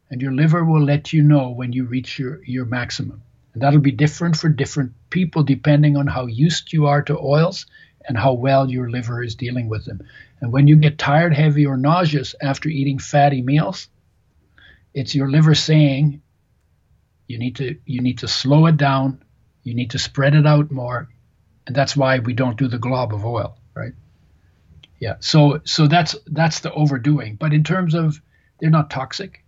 and your liver will let you know when you reach your your maximum. And that'll be different for different people depending on how used you are to oils and how well your liver is dealing with them. And when you get tired, heavy, or nauseous after eating fatty meals, it's your liver saying you need to you need to slow it down. You need to spread it out more. And that's why we don't do the glob of oil right? Yeah. So so that's that's the overdoing. But in terms of they're not toxic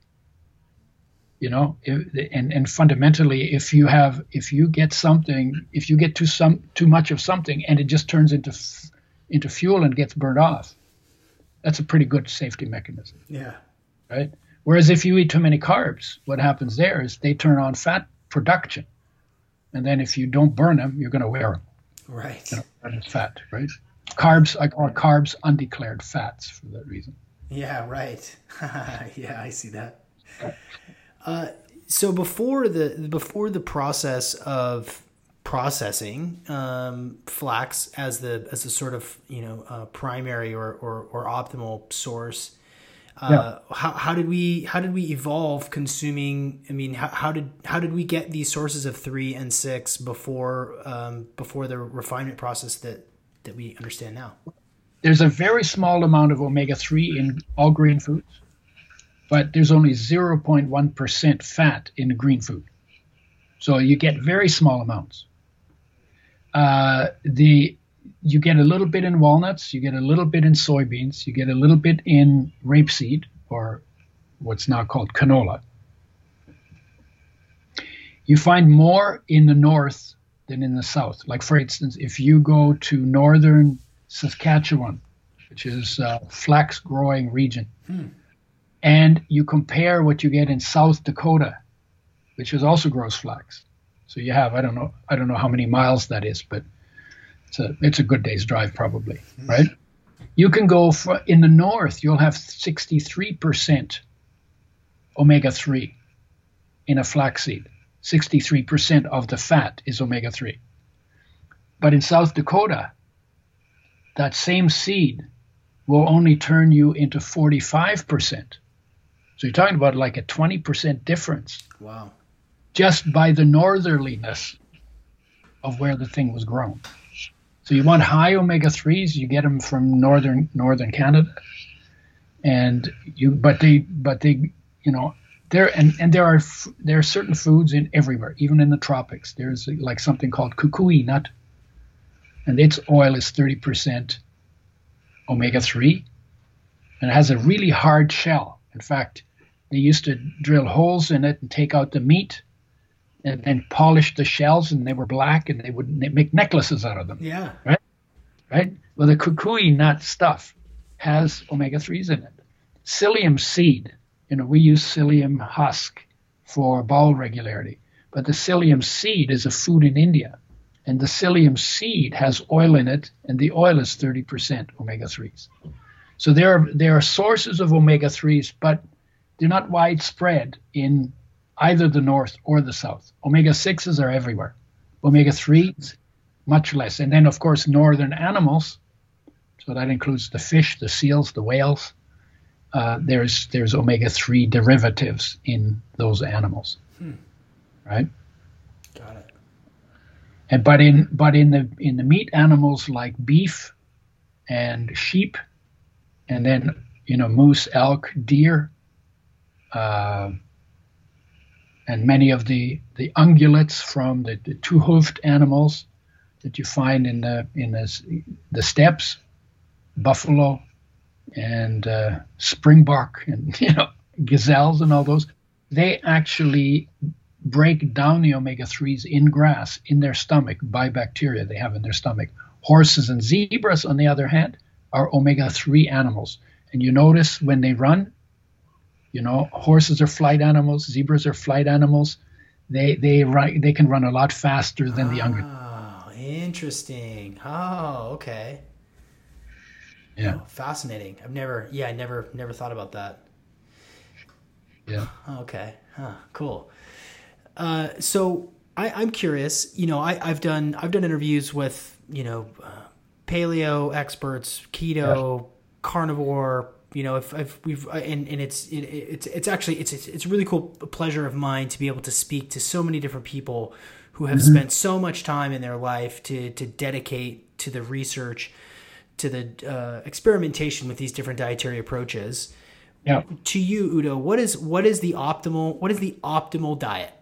you know if, and and fundamentally if you have if you get something if you get too some too much of something and it just turns into f- into fuel and gets burned off that's a pretty good safety mechanism Yeah. right? Whereas if you eat too many carbs, what happens there is they turn on fat production, and then if you don't burn them, you're going to wear them. Right. You know, that is fat, right? Carbs, I call carbs undeclared fats for that reason. Yeah, right. yeah, I see that. Uh, so before the before the process of processing um, flax as the as a sort of you know uh, primary or, or, or optimal source, uh, how, how did we how did we evolve consuming? I mean, how, how did how did we get these sources of three and six before um, before the refinement process that that we understand now? There's a very small amount of omega 3 in all green foods, but there's only 0.1% fat in the green food. So you get very small amounts. Uh, the you get a little bit in walnuts, you get a little bit in soybeans, you get a little bit in rapeseed or what's now called canola. You find more in the north than in the south. Like for instance, if you go to northern Saskatchewan, which is a flax growing region. Hmm. And you compare what you get in South Dakota, which is also grows flax. So you have I don't know I don't know how many miles that is, but it's a it's a good day's drive probably, hmm. right? You can go for, in the north. You'll have 63 percent omega three in a flaxseed. 63 percent of the fat is omega three. But in South Dakota, that same seed will only turn you into 45%. So you're talking about like a 20% difference. Wow. Just by the northerliness of where the thing was grown. So you want high omega 3s, you get them from northern northern Canada. And you but they but they you know there and, and there are there are certain foods in everywhere, even in the tropics. There's like something called kukui nut and its oil is 30% omega 3 and it has a really hard shell. In fact, they used to drill holes in it and take out the meat and then polish the shells and they were black and they would make necklaces out of them. Yeah. Right? Right? Well, the kukui nut stuff has omega 3s in it. Psyllium seed, you know, we use psyllium husk for bowel regularity, but the psyllium seed is a food in India and the psyllium seed has oil in it, and the oil is 30% omega 3s. So there are, there are sources of omega 3s, but they're not widespread in either the north or the south. Omega 6s are everywhere, omega 3s, much less. And then, of course, northern animals, so that includes the fish, the seals, the whales. Uh, there's there's omega 3 derivatives in those animals, hmm. right? Got it. And but in but in the in the meat animals like beef and sheep, and then you know moose, elk, deer, uh, and many of the the ungulates from the, the two-hoofed animals that you find in the in the, the steppes, buffalo, and uh, springbok, and you know gazelles and all those. They actually break down the omega 3s in grass in their stomach by bacteria they have in their stomach. Horses and zebras, on the other hand, are omega 3 animals. And you notice when they run, you know, horses are flight animals, zebras are flight animals. They they run, they can run a lot faster than the younger. Oh, interesting. Oh, okay. Yeah. Oh, fascinating. I've never yeah, I never never thought about that. Yeah. Okay. Huh, cool. Uh, so I, I'm curious. You know, I, have done I've done interviews with you know uh, paleo experts, keto, carnivore. You know, if, if we've uh, and, and it's it, it's it's actually it's, it's it's a really cool pleasure of mine to be able to speak to so many different people who have mm-hmm. spent so much time in their life to to dedicate to the research, to the uh, experimentation with these different dietary approaches. Yeah. To you, Udo, what is what is the optimal what is the optimal diet?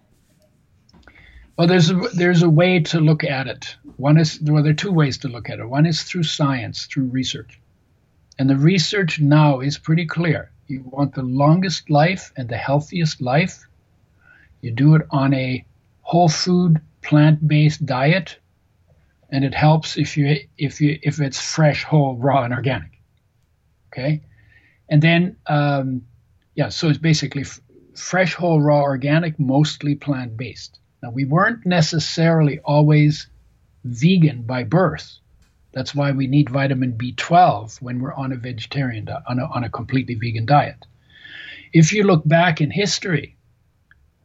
Well, there's a, there's a way to look at it. One is well, there are two ways to look at it. One is through science, through research, and the research now is pretty clear. You want the longest life and the healthiest life. You do it on a whole food, plant-based diet, and it helps if you if you if it's fresh, whole, raw, and organic. Okay, and then um, yeah, so it's basically f- fresh, whole, raw, organic, mostly plant-based. Now, we weren't necessarily always vegan by birth. That's why we need vitamin B12 when we're on a vegetarian on a, on a completely vegan diet. If you look back in history,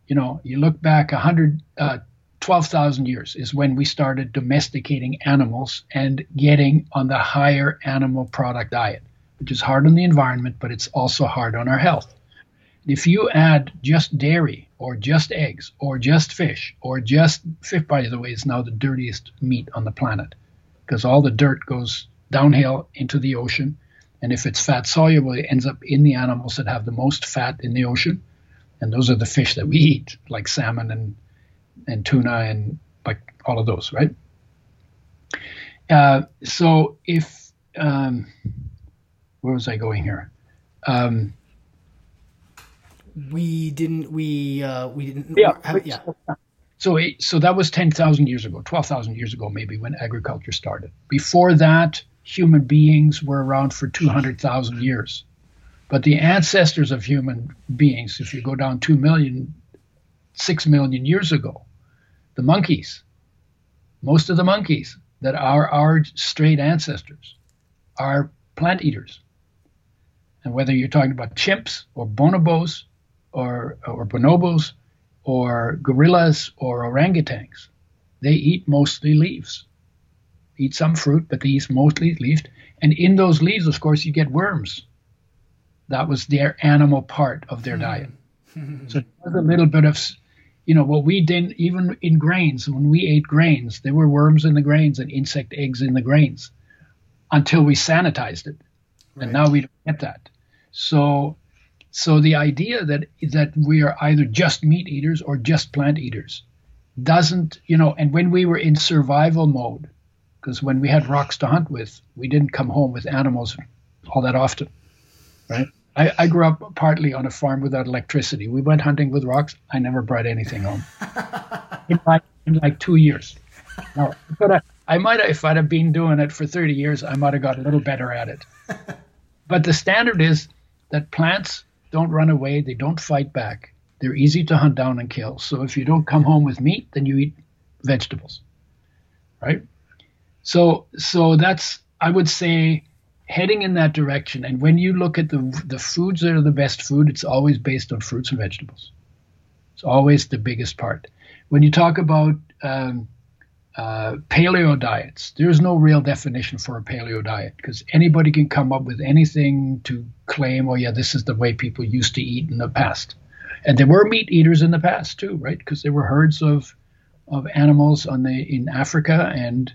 you know, you look back 100, uh, 12,000 years is when we started domesticating animals and getting on the higher animal product diet, which is hard on the environment, but it's also hard on our health. If you add just dairy or just eggs or just fish or just fish, by the way, is now the dirtiest meat on the planet because all the dirt goes downhill into the ocean. And if it's fat soluble, it ends up in the animals that have the most fat in the ocean. And those are the fish that we eat, like salmon and, and tuna and like all of those, right? Uh, so if, um, where was I going here? Um, we didn't we uh, we didn't yeah have, yeah. So so that was ten thousand years ago, twelve thousand years ago maybe when agriculture started. Before that, human beings were around for 200,000 years. But the ancestors of human beings, if you go down 2 million, 6 million years ago, the monkeys, most of the monkeys that are our straight ancestors are plant eaters. And whether you're talking about chimps or bonobos or, or bonobos or gorillas or orangutans, they eat mostly leaves. Eat some fruit, but they eat mostly leaves. And in those leaves, of course, you get worms. That was their animal part of their hmm. diet. so there's a little bit of, you know, what we did even in grains. When we ate grains, there were worms in the grains and insect eggs in the grains until we sanitized it. Right. And now we don't get that. So so the idea that that we are either just meat eaters or just plant eaters doesn't, you know, and when we were in survival mode, because when we had rocks to hunt with, we didn't come home with animals all that often, right? I, I grew up partly on a farm without electricity. We went hunting with rocks. I never brought anything home in, like, in like two years. Now, but I, I might have, if I'd have been doing it for 30 years, I might have got a little better at it. but the standard is that plants don't run away, they don't fight back. They're easy to hunt down and kill. So if you don't come home with meat, then you eat vegetables. Right? So so that's I would say heading in that direction. And when you look at the the foods that are the best food, it's always based on fruits and vegetables. It's always the biggest part. When you talk about um, uh, paleo diets. There's no real definition for a paleo diet because anybody can come up with anything to claim, oh, yeah, this is the way people used to eat in the past. And there were meat eaters in the past too, right? Because there were herds of of animals on the in Africa and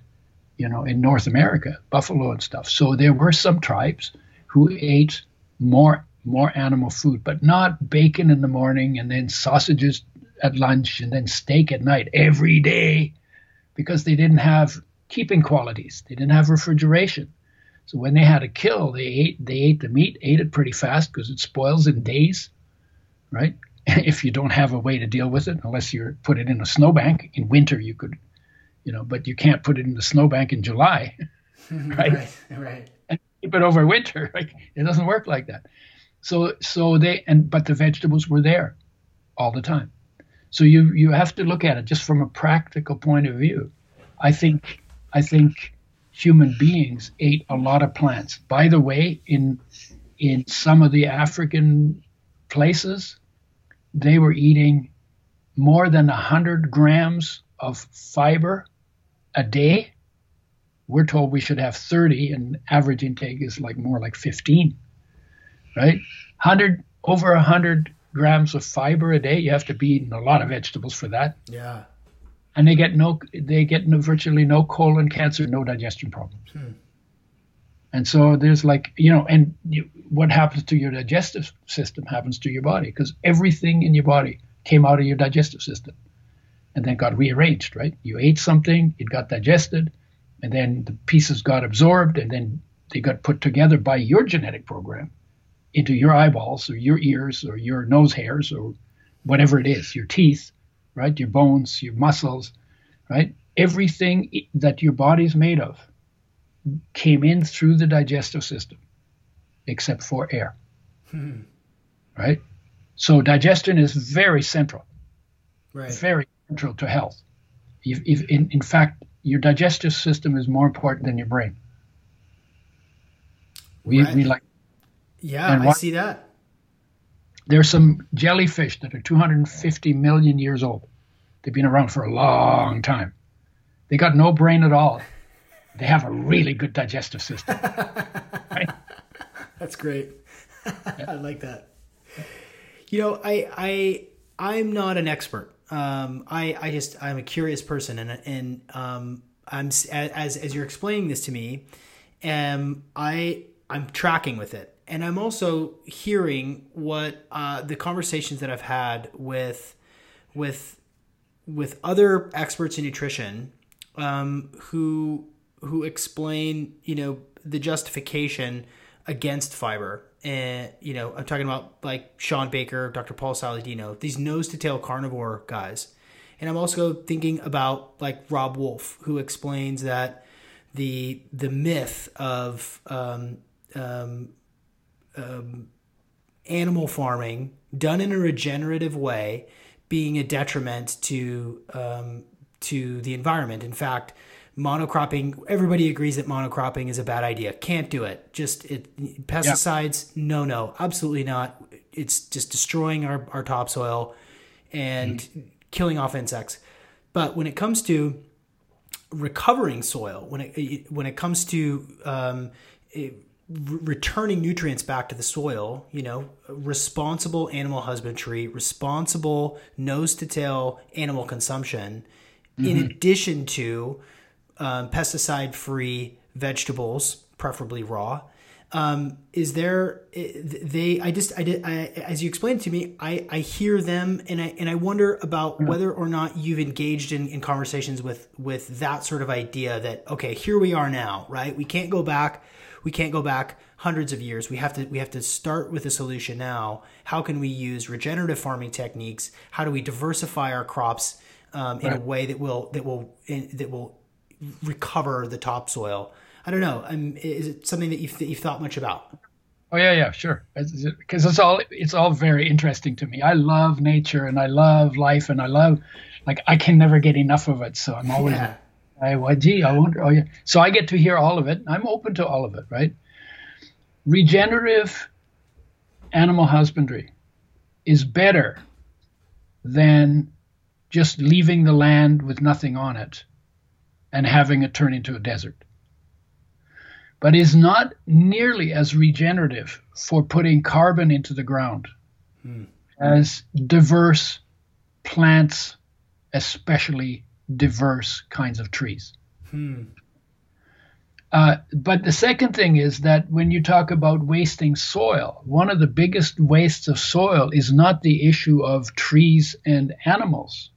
you know in North America, buffalo and stuff. So there were some tribes who ate more more animal food, but not bacon in the morning and then sausages at lunch and then steak at night every day because they didn't have keeping qualities. They didn't have refrigeration. So when they had a kill, they ate they ate the meat, ate it pretty fast because it spoils in days, right? if you don't have a way to deal with it, unless you put it in a snowbank in winter, you could, you know, but you can't put it in the snowbank in July, right? right, right. And keep it over winter. Like it doesn't work like that. So so they and but the vegetables were there all the time. So you you have to look at it just from a practical point of view. I think I think human beings ate a lot of plants. By the way, in in some of the African places, they were eating more than 100 grams of fiber a day. We're told we should have 30, and average intake is like more like 15, right? 100 over 100 grams of fiber a day. You have to be eating a lot of vegetables for that. Yeah. And they get no, they get no, virtually no colon cancer, no digestion problems. Hmm. And so there's like, you know, and you, what happens to your digestive system happens to your body because everything in your body came out of your digestive system and then got rearranged, right? You ate something, it got digested, and then the pieces got absorbed, and then they got put together by your genetic program into your eyeballs or your ears or your nose hairs or whatever it is, your teeth, right? Your bones, your muscles, right? Everything that your body's made of came in through the digestive system, except for air. Hmm. Right? So digestion is very central. Right. Very central to health. If, if in, in fact, your digestive system is more important than your brain. We, right. we like. Yeah, I see that. There's some jellyfish that are 250 million years old. They've been around for a long time. They got no brain at all they have a really good digestive system. right? That's great. I like that. You know, I I I'm not an expert. Um, I I just I'm a curious person, and and um, I'm as as you're explaining this to me, um, I I'm tracking with it, and I'm also hearing what uh, the conversations that I've had with with with other experts in nutrition um, who who explain, you know, the justification against fiber. And, you know, I'm talking about like Shawn Baker, Dr. Paul Saladino, these nose to tail carnivore guys. And I'm also thinking about like Robb Wolf, who explains that the the myth of um, um, um, animal farming done in a regenerative way being a detriment to um, to the environment. In fact, monocropping everybody agrees that monocropping is a bad idea. Can't do it. Just it, pesticides. Yeah. No, no, absolutely not. It's just destroying our, our topsoil and mm. killing off insects. But when it comes to recovering soil, when it when it comes to um, it, returning nutrients back to the soil, you know, responsible animal husbandry, responsible nose to tail animal consumption, mm-hmm. in addition to um, pesticide free vegetables, preferably raw. Um, is there they i just i did I, as you explained to me i i hear them and i and i wonder about whether or not you've engaged in, in conversations with with that sort of idea that okay here we are now right we can't go back we can't go back hundreds of years. We have to we have to start with a solution now. How can we use regenerative farming techniques? How do we diversify our crops um, in right. a way that will that will in, that will recover the topsoil? I don't know. Um, is it something that you've, that you've thought much about? Oh yeah, yeah, sure. Because it's all it's all very interesting to me. I love nature and I love life and I love like I can never get enough of it. So I'm always yeah. I, well, gee, I wonder. Oh, yeah. So I get to hear all of it. I'm open to all of it, right? Regenerative animal husbandry is better than just leaving the land with nothing on it and having it turn into a desert. But is not nearly as regenerative for putting carbon into the ground hmm. as diverse plants, especially diverse kinds of trees. Hmm. Uh, but the second thing is that when you talk about wasting soil, one of the biggest wastes of soil is not the issue of trees and animals.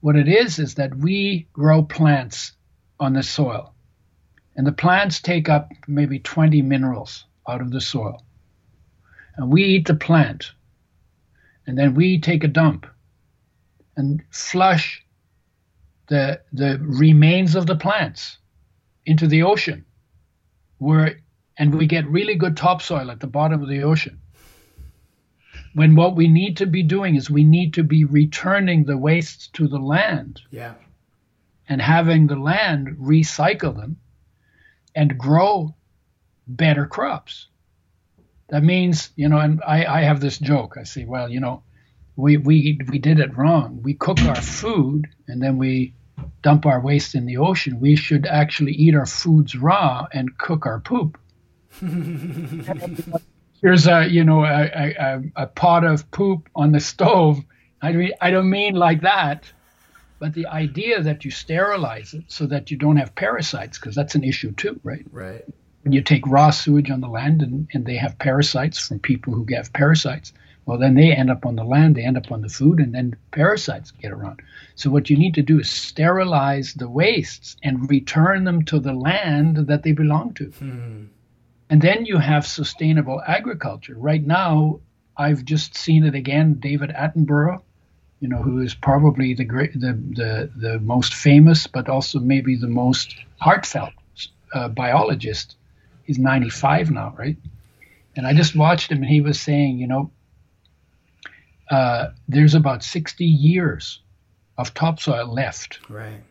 What it is is that we grow plants on the soil, and the plants take up maybe 20 minerals out of the soil. And we eat the plant, and then we take a dump and flush the, the remains of the plants into the ocean where and we get really good topsoil at the bottom of the ocean. When what we need to be doing is we need to be returning the wastes to the land yeah. and having the land recycle them and grow better crops. That means you know and i, I have this joke. I say well you know we, we we did it wrong. We cook our food and then we dump our waste in the ocean. We should actually eat our foods raw and cook our poop. Here's a you know a, a, a, pot of poop on the stove. I mean, I don't mean like that, but the idea that you sterilize it so that you don't have parasites, because that's an issue too, right? Right. When you take raw sewage on the land and, and they have parasites from people who have parasites, well, then they end up on the land, they end up on the food, and then parasites get around. So, what you need to do is sterilize the wastes and return them to the land that they belong to. Hmm. And then you have sustainable agriculture. Right now, I've just seen it again. David Attenborough, you know, who is probably the great, the the, the most famous, but also maybe the most heartfelt uh, biologist. He's 95 now, right? And I just watched him, and he was saying, you know, uh, there's about 60 years of topsoil left. Right.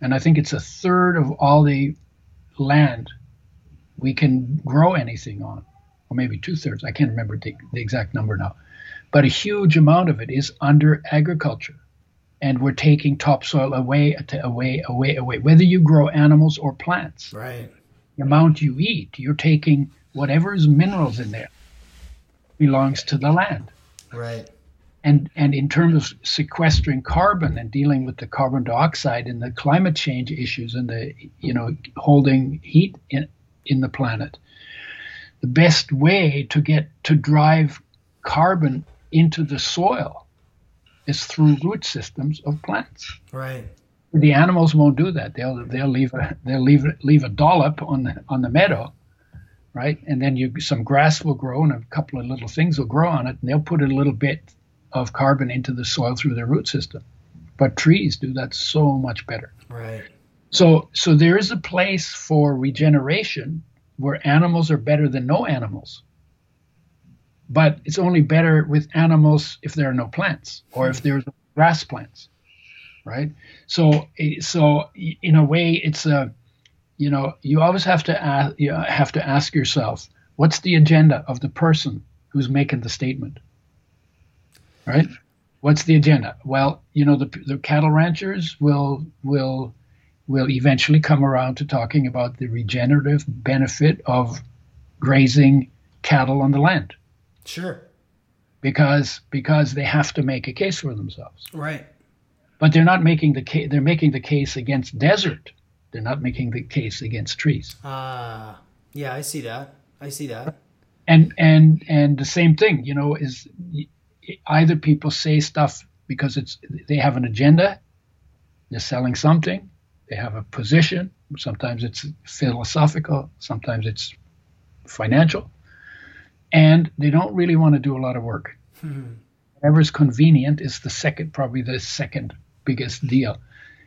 And I think it's a third of all the land we can grow anything on, or maybe two thirds. I can't remember the, the exact number now. But a huge amount of it is under agriculture. And we're taking topsoil away, away, away, away. Whether you grow animals or plants, right? The amount you eat, you're taking whatever's minerals in there belongs to the land. Right. And, and in terms of sequestering carbon and dealing with the carbon dioxide and the climate change issues and the you know holding heat in, in the planet, the best way to get to drive carbon into the soil is through root systems of plants. Right. The animals won't do that. They'll they'll leave a they'll leave leave a dollop on the on the meadow, right? And then you some grass will grow and a couple of little things will grow on it, and they'll put a little bit of carbon into the soil through their root system. But trees do that so much better. Right. So, so there is a place for regeneration where animals are better than no animals. But it's only better with animals if there are no plants or if there's grass plants, right? So, eh, so in a way, it's a, you know, you always have to ask, you have to ask yourself, what's the agenda of the person who's making the statement, right? What's the agenda? Well, you know, the, the cattle ranchers will will will eventually come around to talking about the regenerative benefit of grazing cattle on the land. Sure. Because because they have to make a case for themselves. Right. But they're not making the case. They're making the case against desert. They're not making the case against trees. Ah, uh, yeah, I see that. I see that. And and and the same thing, you know, is either people say stuff because it's they have an agenda, they're selling something, they have a position. Sometimes it's philosophical, sometimes it's financial, and they don't really want to do a lot of work. Hmm. Whatever's convenient is the second, probably the second biggest deal.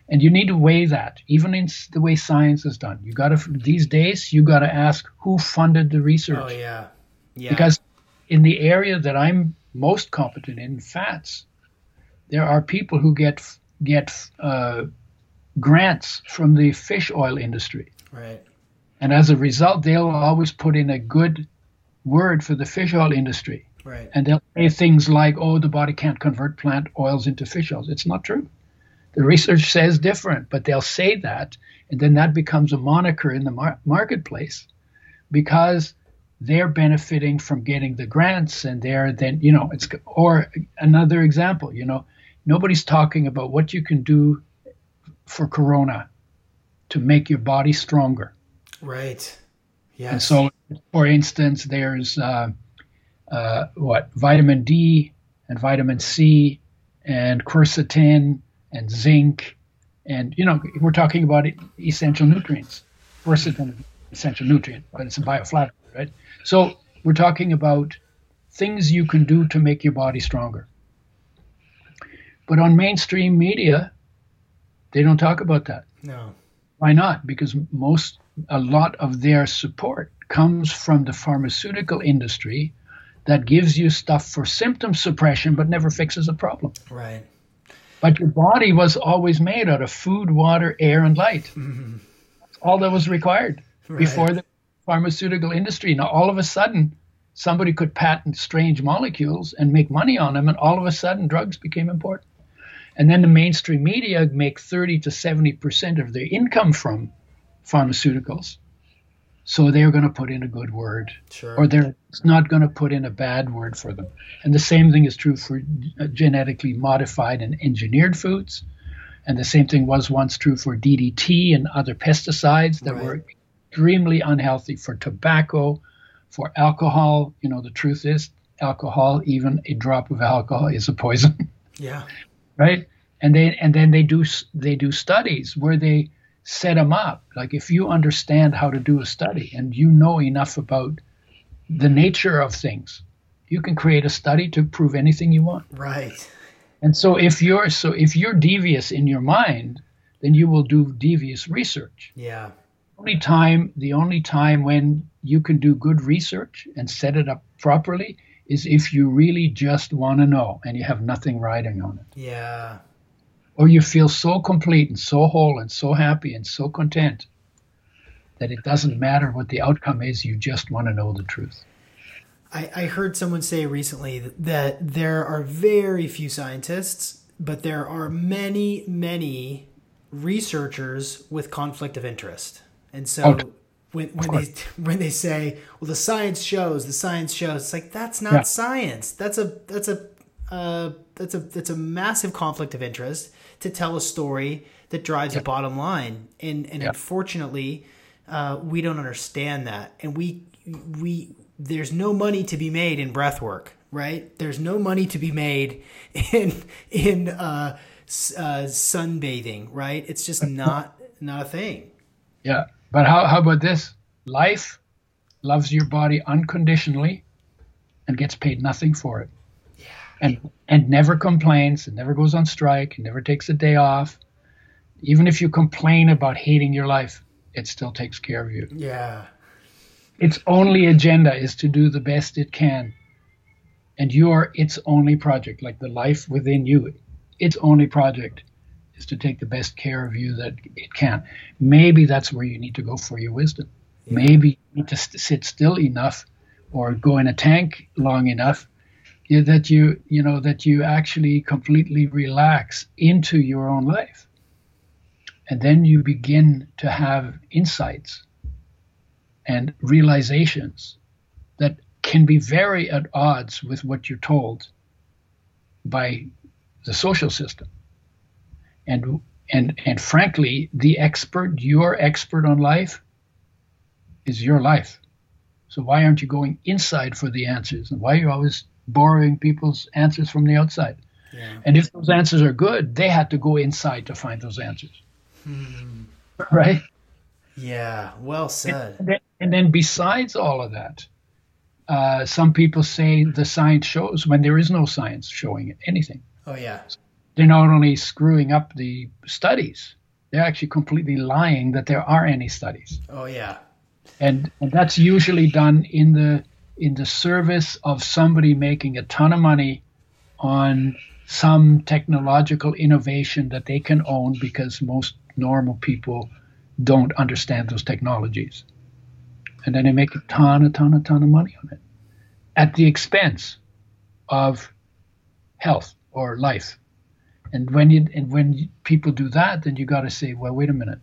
And you need to weigh that, even in the way science is done. You got to these days, you got to ask who funded the research. Oh yeah, yeah. Because in the area that I'm most competent in, fats, there are people who get get uh, grants from the fish oil industry. Right. And as a result, they'll always put in a good word for the fish oil industry. Right. And they'll say things like, oh, the body can't convert plant oils into fish oils. It's not true. The research says different, but they'll say that. And then that becomes a moniker in the mar- marketplace because they're benefiting from getting the grants and they're then, you know, it's, or another example, you know, nobody's talking about what you can do for corona to make your body stronger. Right. Yes. And so, for instance, there's uh, uh, what vitamin D and vitamin C and quercetin and zinc, and you know we're talking about essential nutrients. Quercetin, essential nutrient, but it's a bioflavonoid, right? So we're talking about things you can do to make your body stronger. But on mainstream media, they don't talk about that. No. Why not? Because most, a lot of their support comes from the pharmaceutical industry that gives you stuff for symptom suppression but never fixes a problem. Right. But your body was always made out of food, water, air, and light. Mm-hmm. That's all that was required right. before the pharmaceutical industry. Now, all of a sudden, somebody could patent strange molecules and make money on them, and all of a sudden, drugs became important. And then the mainstream media make 30 to 70% of their income from pharmaceuticals. So they're going to put in a good word, sure. or they're not going to put in a bad word for them. And the same thing is true for uh, genetically modified and engineered foods. And the same thing was once true for DDT and other pesticides that right. were extremely unhealthy for tobacco, for alcohol. You know, the truth is, alcohol, even a drop of alcohol, is a poison. Yeah right? And they and then they do they do studies where they set them up. Like if you understand how to do a study and you know enough about the nature of things, you can create a study to prove anything you want. Right. And so if you're so if you're devious in your mind, then you will do devious research. Yeah. Only time the only time when you can do good research and set it up properly is if you really just want to know and you have nothing riding on it. Yeah. Or you feel so complete and so whole and so happy and so content that it doesn't matter what the outcome is, you just want to know the truth. I, I heard someone say recently that, that there are very few scientists, but there are many, many researchers with conflict of interest. And so when when they when they say, "Well, the science shows," the science shows. It's like that's not yeah. science. That's a that's a uh, that's a that's a massive conflict of interest to tell a story that drives yeah. a bottom line, and and yeah. unfortunately, uh, we don't understand that, and we we there's no money to be made in breath work, right? There's no money to be made in in uh, uh, sunbathing, right? It's just not not a thing. Yeah. But how, how about this? Life loves your body unconditionally and gets paid nothing for it. Yeah. And and never complains, and never goes on strike, and never takes a day off. Even if you complain about hating your life, it still takes care of you. Yeah. Its only agenda is to do the best it can. And you are its only project, like the life within you. Its only project is to take the best care of you that it can. Maybe that's where you need to go for your wisdom. Yeah. Maybe you need to sit still enough or go in a tank long enough that you you know that you actually completely relax into your own life. And then you begin to have insights and realizations that can be very at odds with what you're told by the social system. And and and frankly the expert your expert on life is your life. So why aren't you going inside for the answers? And why are you always borrowing people's answers from the outside. Yeah. And if those answers are good, they had to go inside to find those answers. Hmm. Right? Yeah, well said. And then, and then besides all of that, uh, some people say the science shows when there is no science showing anything. Oh, yeah. They're not only screwing up the studies, they're actually completely lying that there are any studies. Oh, yeah. And, and that's usually done in the in the service of somebody making a ton of money on some technological innovation that they can own because most normal people don't understand those technologies. And then they make a ton, a ton, a ton of money on it at the expense of health or life. And when you and when people do that, then you got to say, well, wait a minute.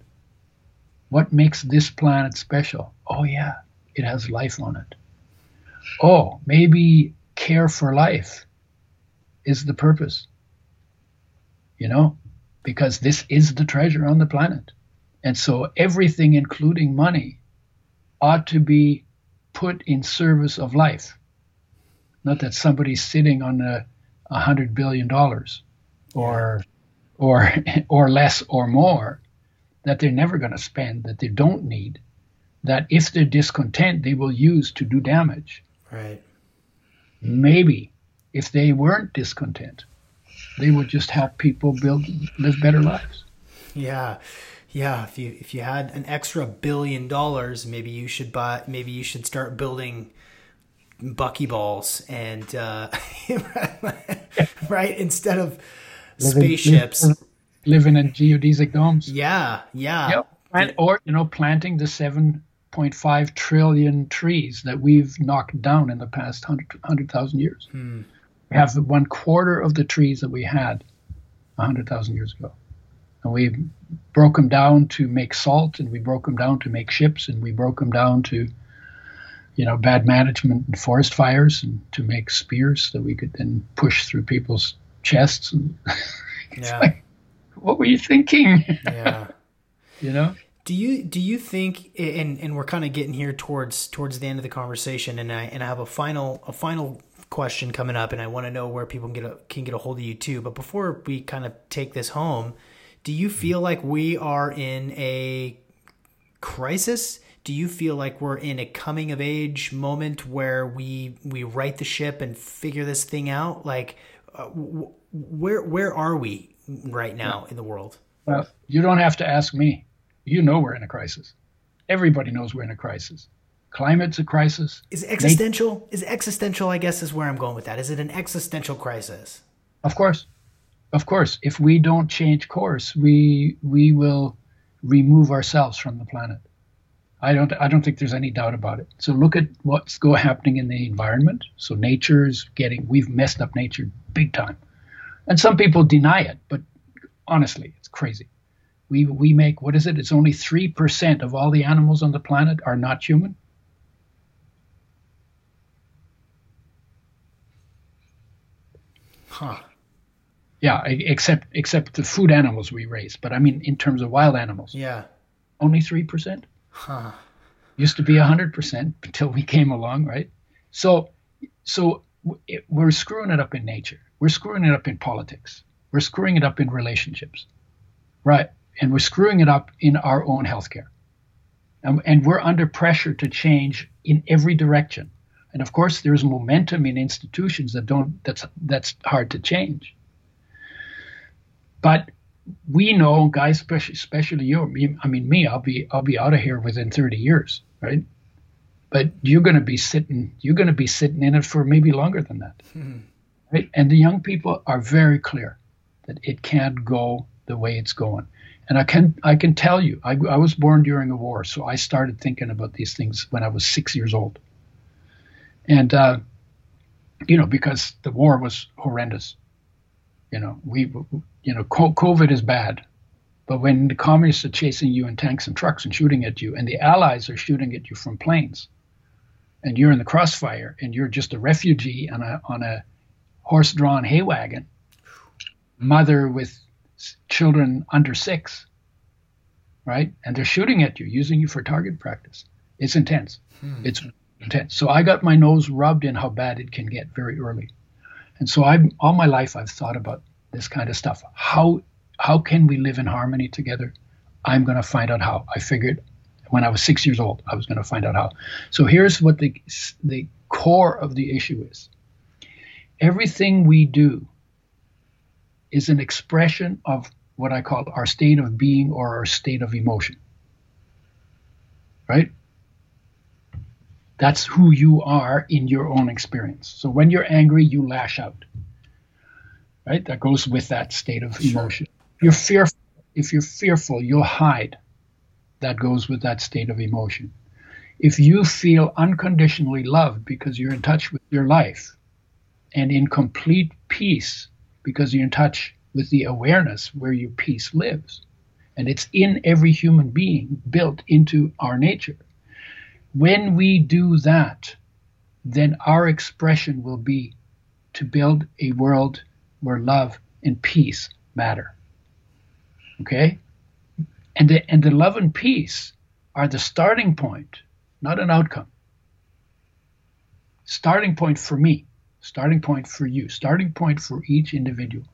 What makes this planet special? Oh yeah, it has life on it oh, maybe care for life is the purpose. You know, because this is the treasure on the planet. And so everything, including money, ought to be put in service of life. Not that somebody's sitting on a, hundred billion dollars or or or less or more that they're never going to spend, that they don't need, that if they're discontent, they will use to do damage. Right. Maybe if they weren't discontent, they would just help people build live better lives. Yeah. Yeah, if you if you had an extra billion dollars, maybe you should buy maybe you should start building buckyballs and uh, right instead of living, spaceships living in geodesic domes. Yeah, yeah. Yep. And, or you know planting the 7 1.5 trillion trees that we've knocked down in the past 100,000 years. Hmm. We have one quarter of the trees that we had 100,000 years ago. And we broke them down to make salt, and we broke them down to make ships, and we broke them down to, you know, bad management and forest fires, and to make spears that we could then push through people's chests. And yeah. Like, what were you thinking? Yeah. you know? Do you do you think and and we're kind of getting here towards towards the end of the conversation and I and I have a final a final question coming up and I want to know where people can get a, can get a hold of you too. But before we kind of take this home, do you feel like we are in a crisis? Do you feel like we're in a coming of age moment where we we right the ship and figure this thing out? Like uh, where where are we right now in the world? Well, you don't have to ask me you know we're in a crisis. Everybody knows we're in a crisis. Climate's a crisis. Is it existential? Is it existential? I guess is where I'm going with that. Is it an existential crisis? Of course, of course. If we don't change course, we we will remove ourselves from the planet. I don't I don't think there's any doubt about it. So look at what's go happening in the environment. So nature's getting we've messed up nature big time. And some people deny it, but honestly, it's crazy we we make what is it? It's only three percent of all the animals on the planet are not human. Huh. Yeah, except except the food animals we raise. But I mean, in terms of wild animals. Yeah. Only three percent. Huh. Used to be hundred percent until we came along, right? So, so we're screwing it up in nature. We're screwing it up in politics. We're screwing it up in relationships, right? And we're screwing it up in our own healthcare. Um, and we're under pressure to change in every direction. And of course, there's momentum in institutions that don't. That's that's hard to change. But we know, guys, especially, especially you. I mean, me. I'll be I'll be out of here within 30 years, right? But you're going to be sitting. You're going to be sitting in it for maybe longer than that, hmm. right? And the young people are very clear that it can't go the way it's going. And I can I can tell you, I, I was born during a war, so I started thinking about these things when I was six years old. And uh, you know, because the war was horrendous. You know, we you know, COVID is bad, but when the communists are chasing you in tanks and trucks and shooting at you, and the allies are shooting at you from planes, and you're in the crossfire, and you're just a refugee on a on a horse-drawn hay wagon, mother with children under six, right? And they're shooting at you, using you for target practice. It's intense. Hmm. It's intense. So I got my nose rubbed in how bad it can get very early. And so I all my life I've thought about this kind of stuff. How how can we live in harmony together? I'm going to find out how. I figured when I was 6 years old I was going to find out how. So here's what the the core of the issue is. Everything we do is an expression of what I call our state of being or our state of emotion. Right? That's who you are in your own experience. So when you're angry, you lash out. Right? That goes with that state of emotion. You're fearful. If you're fearful, you'll hide. That goes with that state of emotion. If you feel unconditionally loved because you're in touch with your life and in complete peace because you're in touch with the awareness where your peace lives. And it's in every human being built into our nature. When we do that, then our expression will be to build a world where love and peace matter. Okay? And the, and the love and peace are the starting point, not an outcome. Starting point for me starting point for you, starting point for each individual.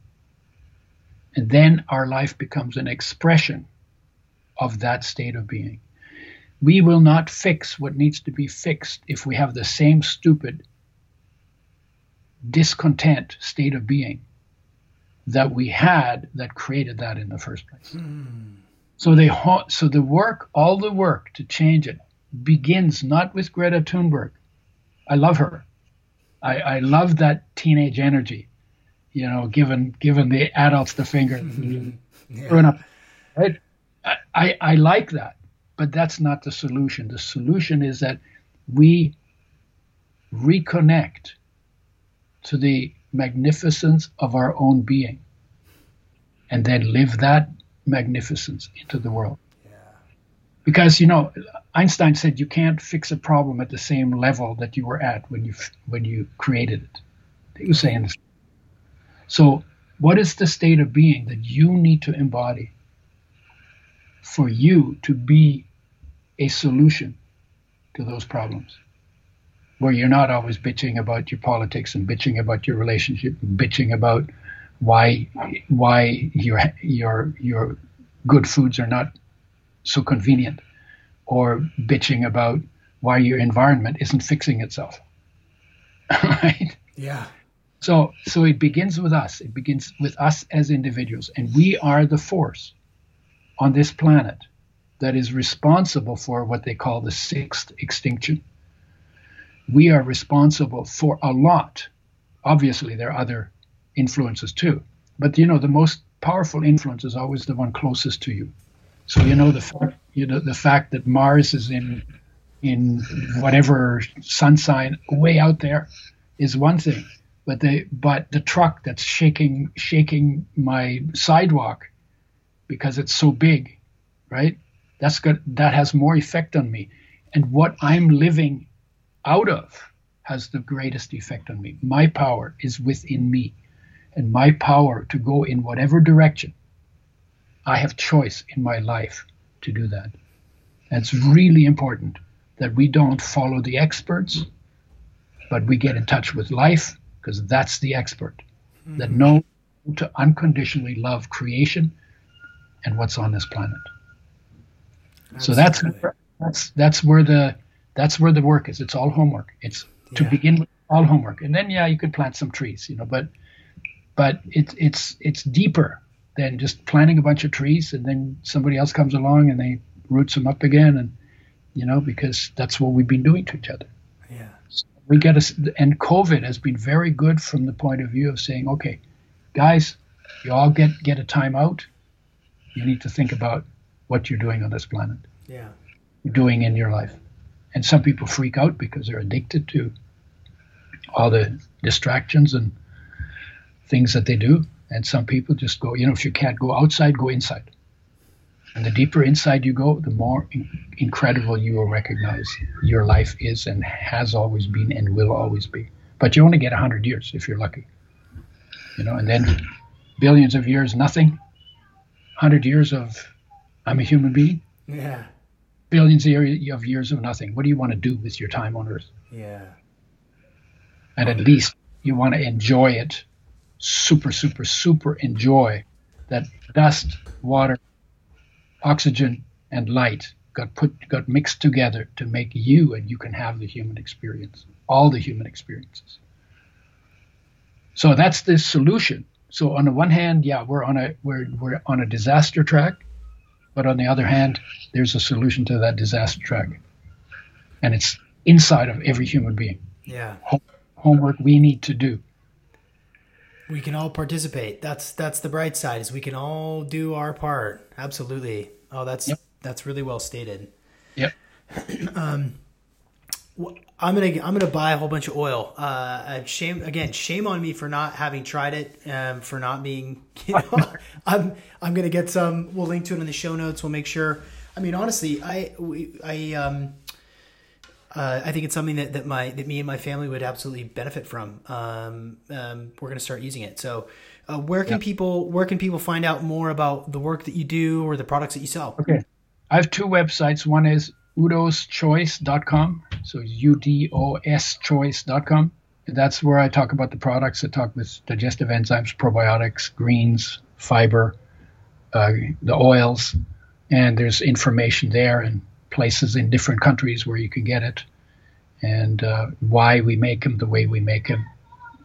And then our life becomes an expression of that state of being. We will not fix what needs to be fixed if we have the same stupid, discontent state of being that we had that created that in the first place. Hmm. So they so the work, all the work to change it begins not with Greta Thunberg. I love her. I, I love that teenage energy, you know, given given the adults the finger, yeah. up, right? I, I like that, but that's not the solution. The solution is that we reconnect to the magnificence of our own being and then live that magnificence into the world. Because, you know, Einstein said you can't fix a problem at the same level that you were at when you when you created it. He was saying this. So, what is the state of being that you need to embody for you to be a solution to those problems? Where you're not always bitching about your politics and bitching about your relationship, and bitching about why why your your your good foods are not so convenient or bitching about why your environment isn't fixing itself. right? Yeah. So so it begins with us. It begins with us as individuals and we are the force on this planet that is responsible for what they call the sixth extinction. We are responsible for a lot. Obviously there are other influences too. But you know the most powerful influence is always the one closest to you. So you know the fact you know the fact that Mars is in in whatever sun sign way out there is one thing, but the but the truck that's shaking shaking my sidewalk because it's so big, right? That's good. That has more effect on me, and what I'm living out of has the greatest effect on me. My power is within me, and my power to go in whatever direction I have choice in my life to do that. And it's really important that we don't follow the experts, but we get in touch with life because that's the expert mm-hmm. that knows to unconditionally love creation and what's on this planet. Absolutely. So that's that's that's where the that's where the work is. It's all homework. It's yeah. to begin with all homework, and then yeah, you could plant some trees, you know, but but it's it's it's deeper than just planting a bunch of trees and then somebody else comes along and they roots them up again and you know because that's what we've been doing to each other. Yeah. So we get us and covid has been very good from the point of view of saying okay guys you all get get a time out. You need to think about what you're doing on this planet yeah. you're doing in your life. And some people freak out because they're addicted to all the distractions and things that they do and some people just go, you know, if you can't go outside, go inside. And the deeper inside you go, the more in- incredible you will recognize your life is and has always been and will always be. But you only get 100 years if you're lucky. You know, and then billions of years, nothing. 100 years of I'm a human being. Yeah. Billions of years of nothing. What do you want to do with your time on earth? Yeah. And at least you want to enjoy it super, super, super enjoy that dust, water, oxygen, and light got put got mixed together to make you and you can have the human experience, all the human experiences. So that's the solution. So on the one hand, yeah, we're on a we're we're on a disaster track, but on the other hand, there's a solution to that disaster track. And it's inside of every human being. Yeah. Homework we need to do we can all participate. That's that's the bright side is we can all do our part. Absolutely. Oh, that's yep. that's really well stated. Yep. um, I'm gonna I'm gonna buy a whole bunch of oil. Uh, shame again, shame on me for not having tried it, um, for not being. You know, I'm I'm gonna get some. We'll link to it in the show notes. We'll make sure. I mean, honestly, I we, I um uh, I think it's something that, that my that me and my family would absolutely benefit from. Um, um, we're going to start using it. So, uh, where can people where can people find out more about the work that you do or the products that you sell? Okay, I have two websites. One is udoschoice.com, so U D O S choice.com. That's where I talk about the products. I talk with digestive enzymes, probiotics, greens, fiber, uh, the oils, and there's information there and places in different countries where you can get it, and uh, why we make them the way we make them.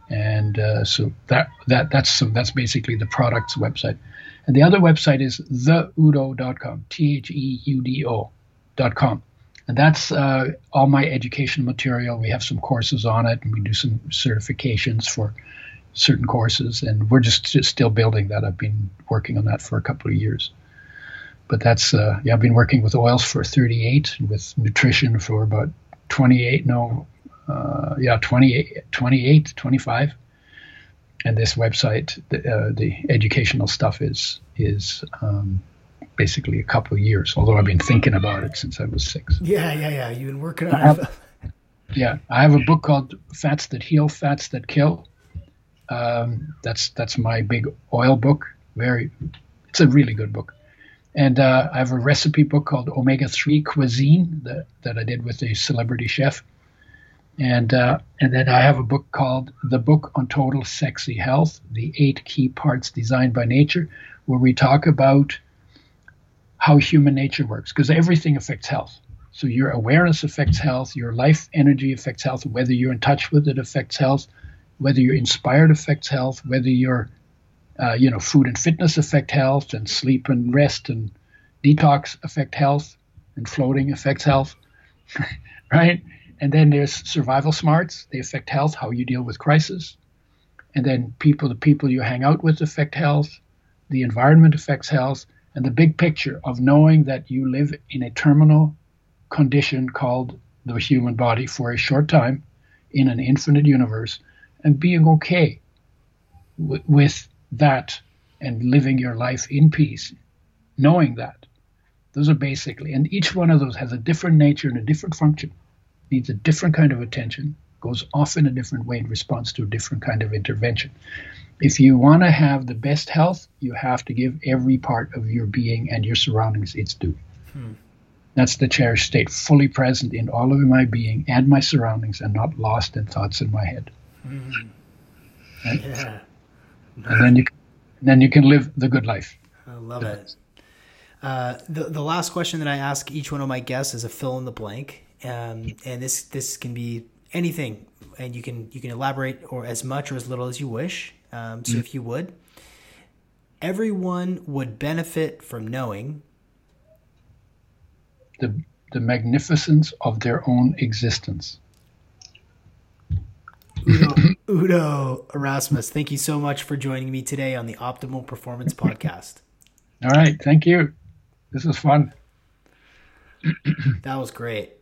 And uh, so that that that's so that's basically the product's website. And the other website is theudo.com, T H E U D O.com. And that's uh, all my education material. We have some courses on it, and we do some certifications for certain courses. And we're just, just still building that. I've been working on that for a couple of years but that's uh, yeah. I've been working with oils for 38, with nutrition for about 28. No, uh, yeah, 28, 28, 25. And this website, the, uh, the educational stuff is is um, basically a couple of years. Although I've been thinking about it since I was six. Yeah, yeah, yeah. You've been working on it. yeah, I have a book called "Fats That Heal, Fats That Kill." Um, that's that's my big oil book. Very, it's a really good book. And uh, I have a recipe book called Omega 3 Cuisine that, that I did with a celebrity chef. And, uh, and then I have a book called The Book on Total Sexy Health The Eight Key Parts Designed by Nature, where we talk about how human nature works, because everything affects health. So your awareness affects health, your life energy affects health, whether you're in touch with it affects health, whether you're inspired affects health, whether you're uh, you know, food and fitness affect health, and sleep and rest and detox affect health, and floating affects health, right? And then there's survival smarts; they affect health, how you deal with crisis. And then people, the people you hang out with affect health, the environment affects health, and the big picture of knowing that you live in a terminal condition called the human body for a short time in an infinite universe, and being okay w- with that and living your life in peace, knowing that. Those are basically, and each one of those has a different nature and a different function, needs a different kind of attention, goes off in a different way in response to a different kind of intervention. If you want to have the best health, you have to give every part of your being and your surroundings its due. Hmm. That's the cherished state, fully present in all of my being and my surroundings and not lost in thoughts in my head. Hmm. Right? Yeah and then you then you can live the good life. I love it. Uh, the the last question that I ask each one of my guests is a fill in the blank, um, and this this can be anything, and you can you can elaborate or as much or as little as you wish. Um, so mm-hmm. if you would, everyone would benefit from knowing the, the magnificence of their own existence. Udo, Udo Erasmus, thank you so much for joining me today on the Optimal Performance Podcast. All right. Thank you. This was fun. that was great.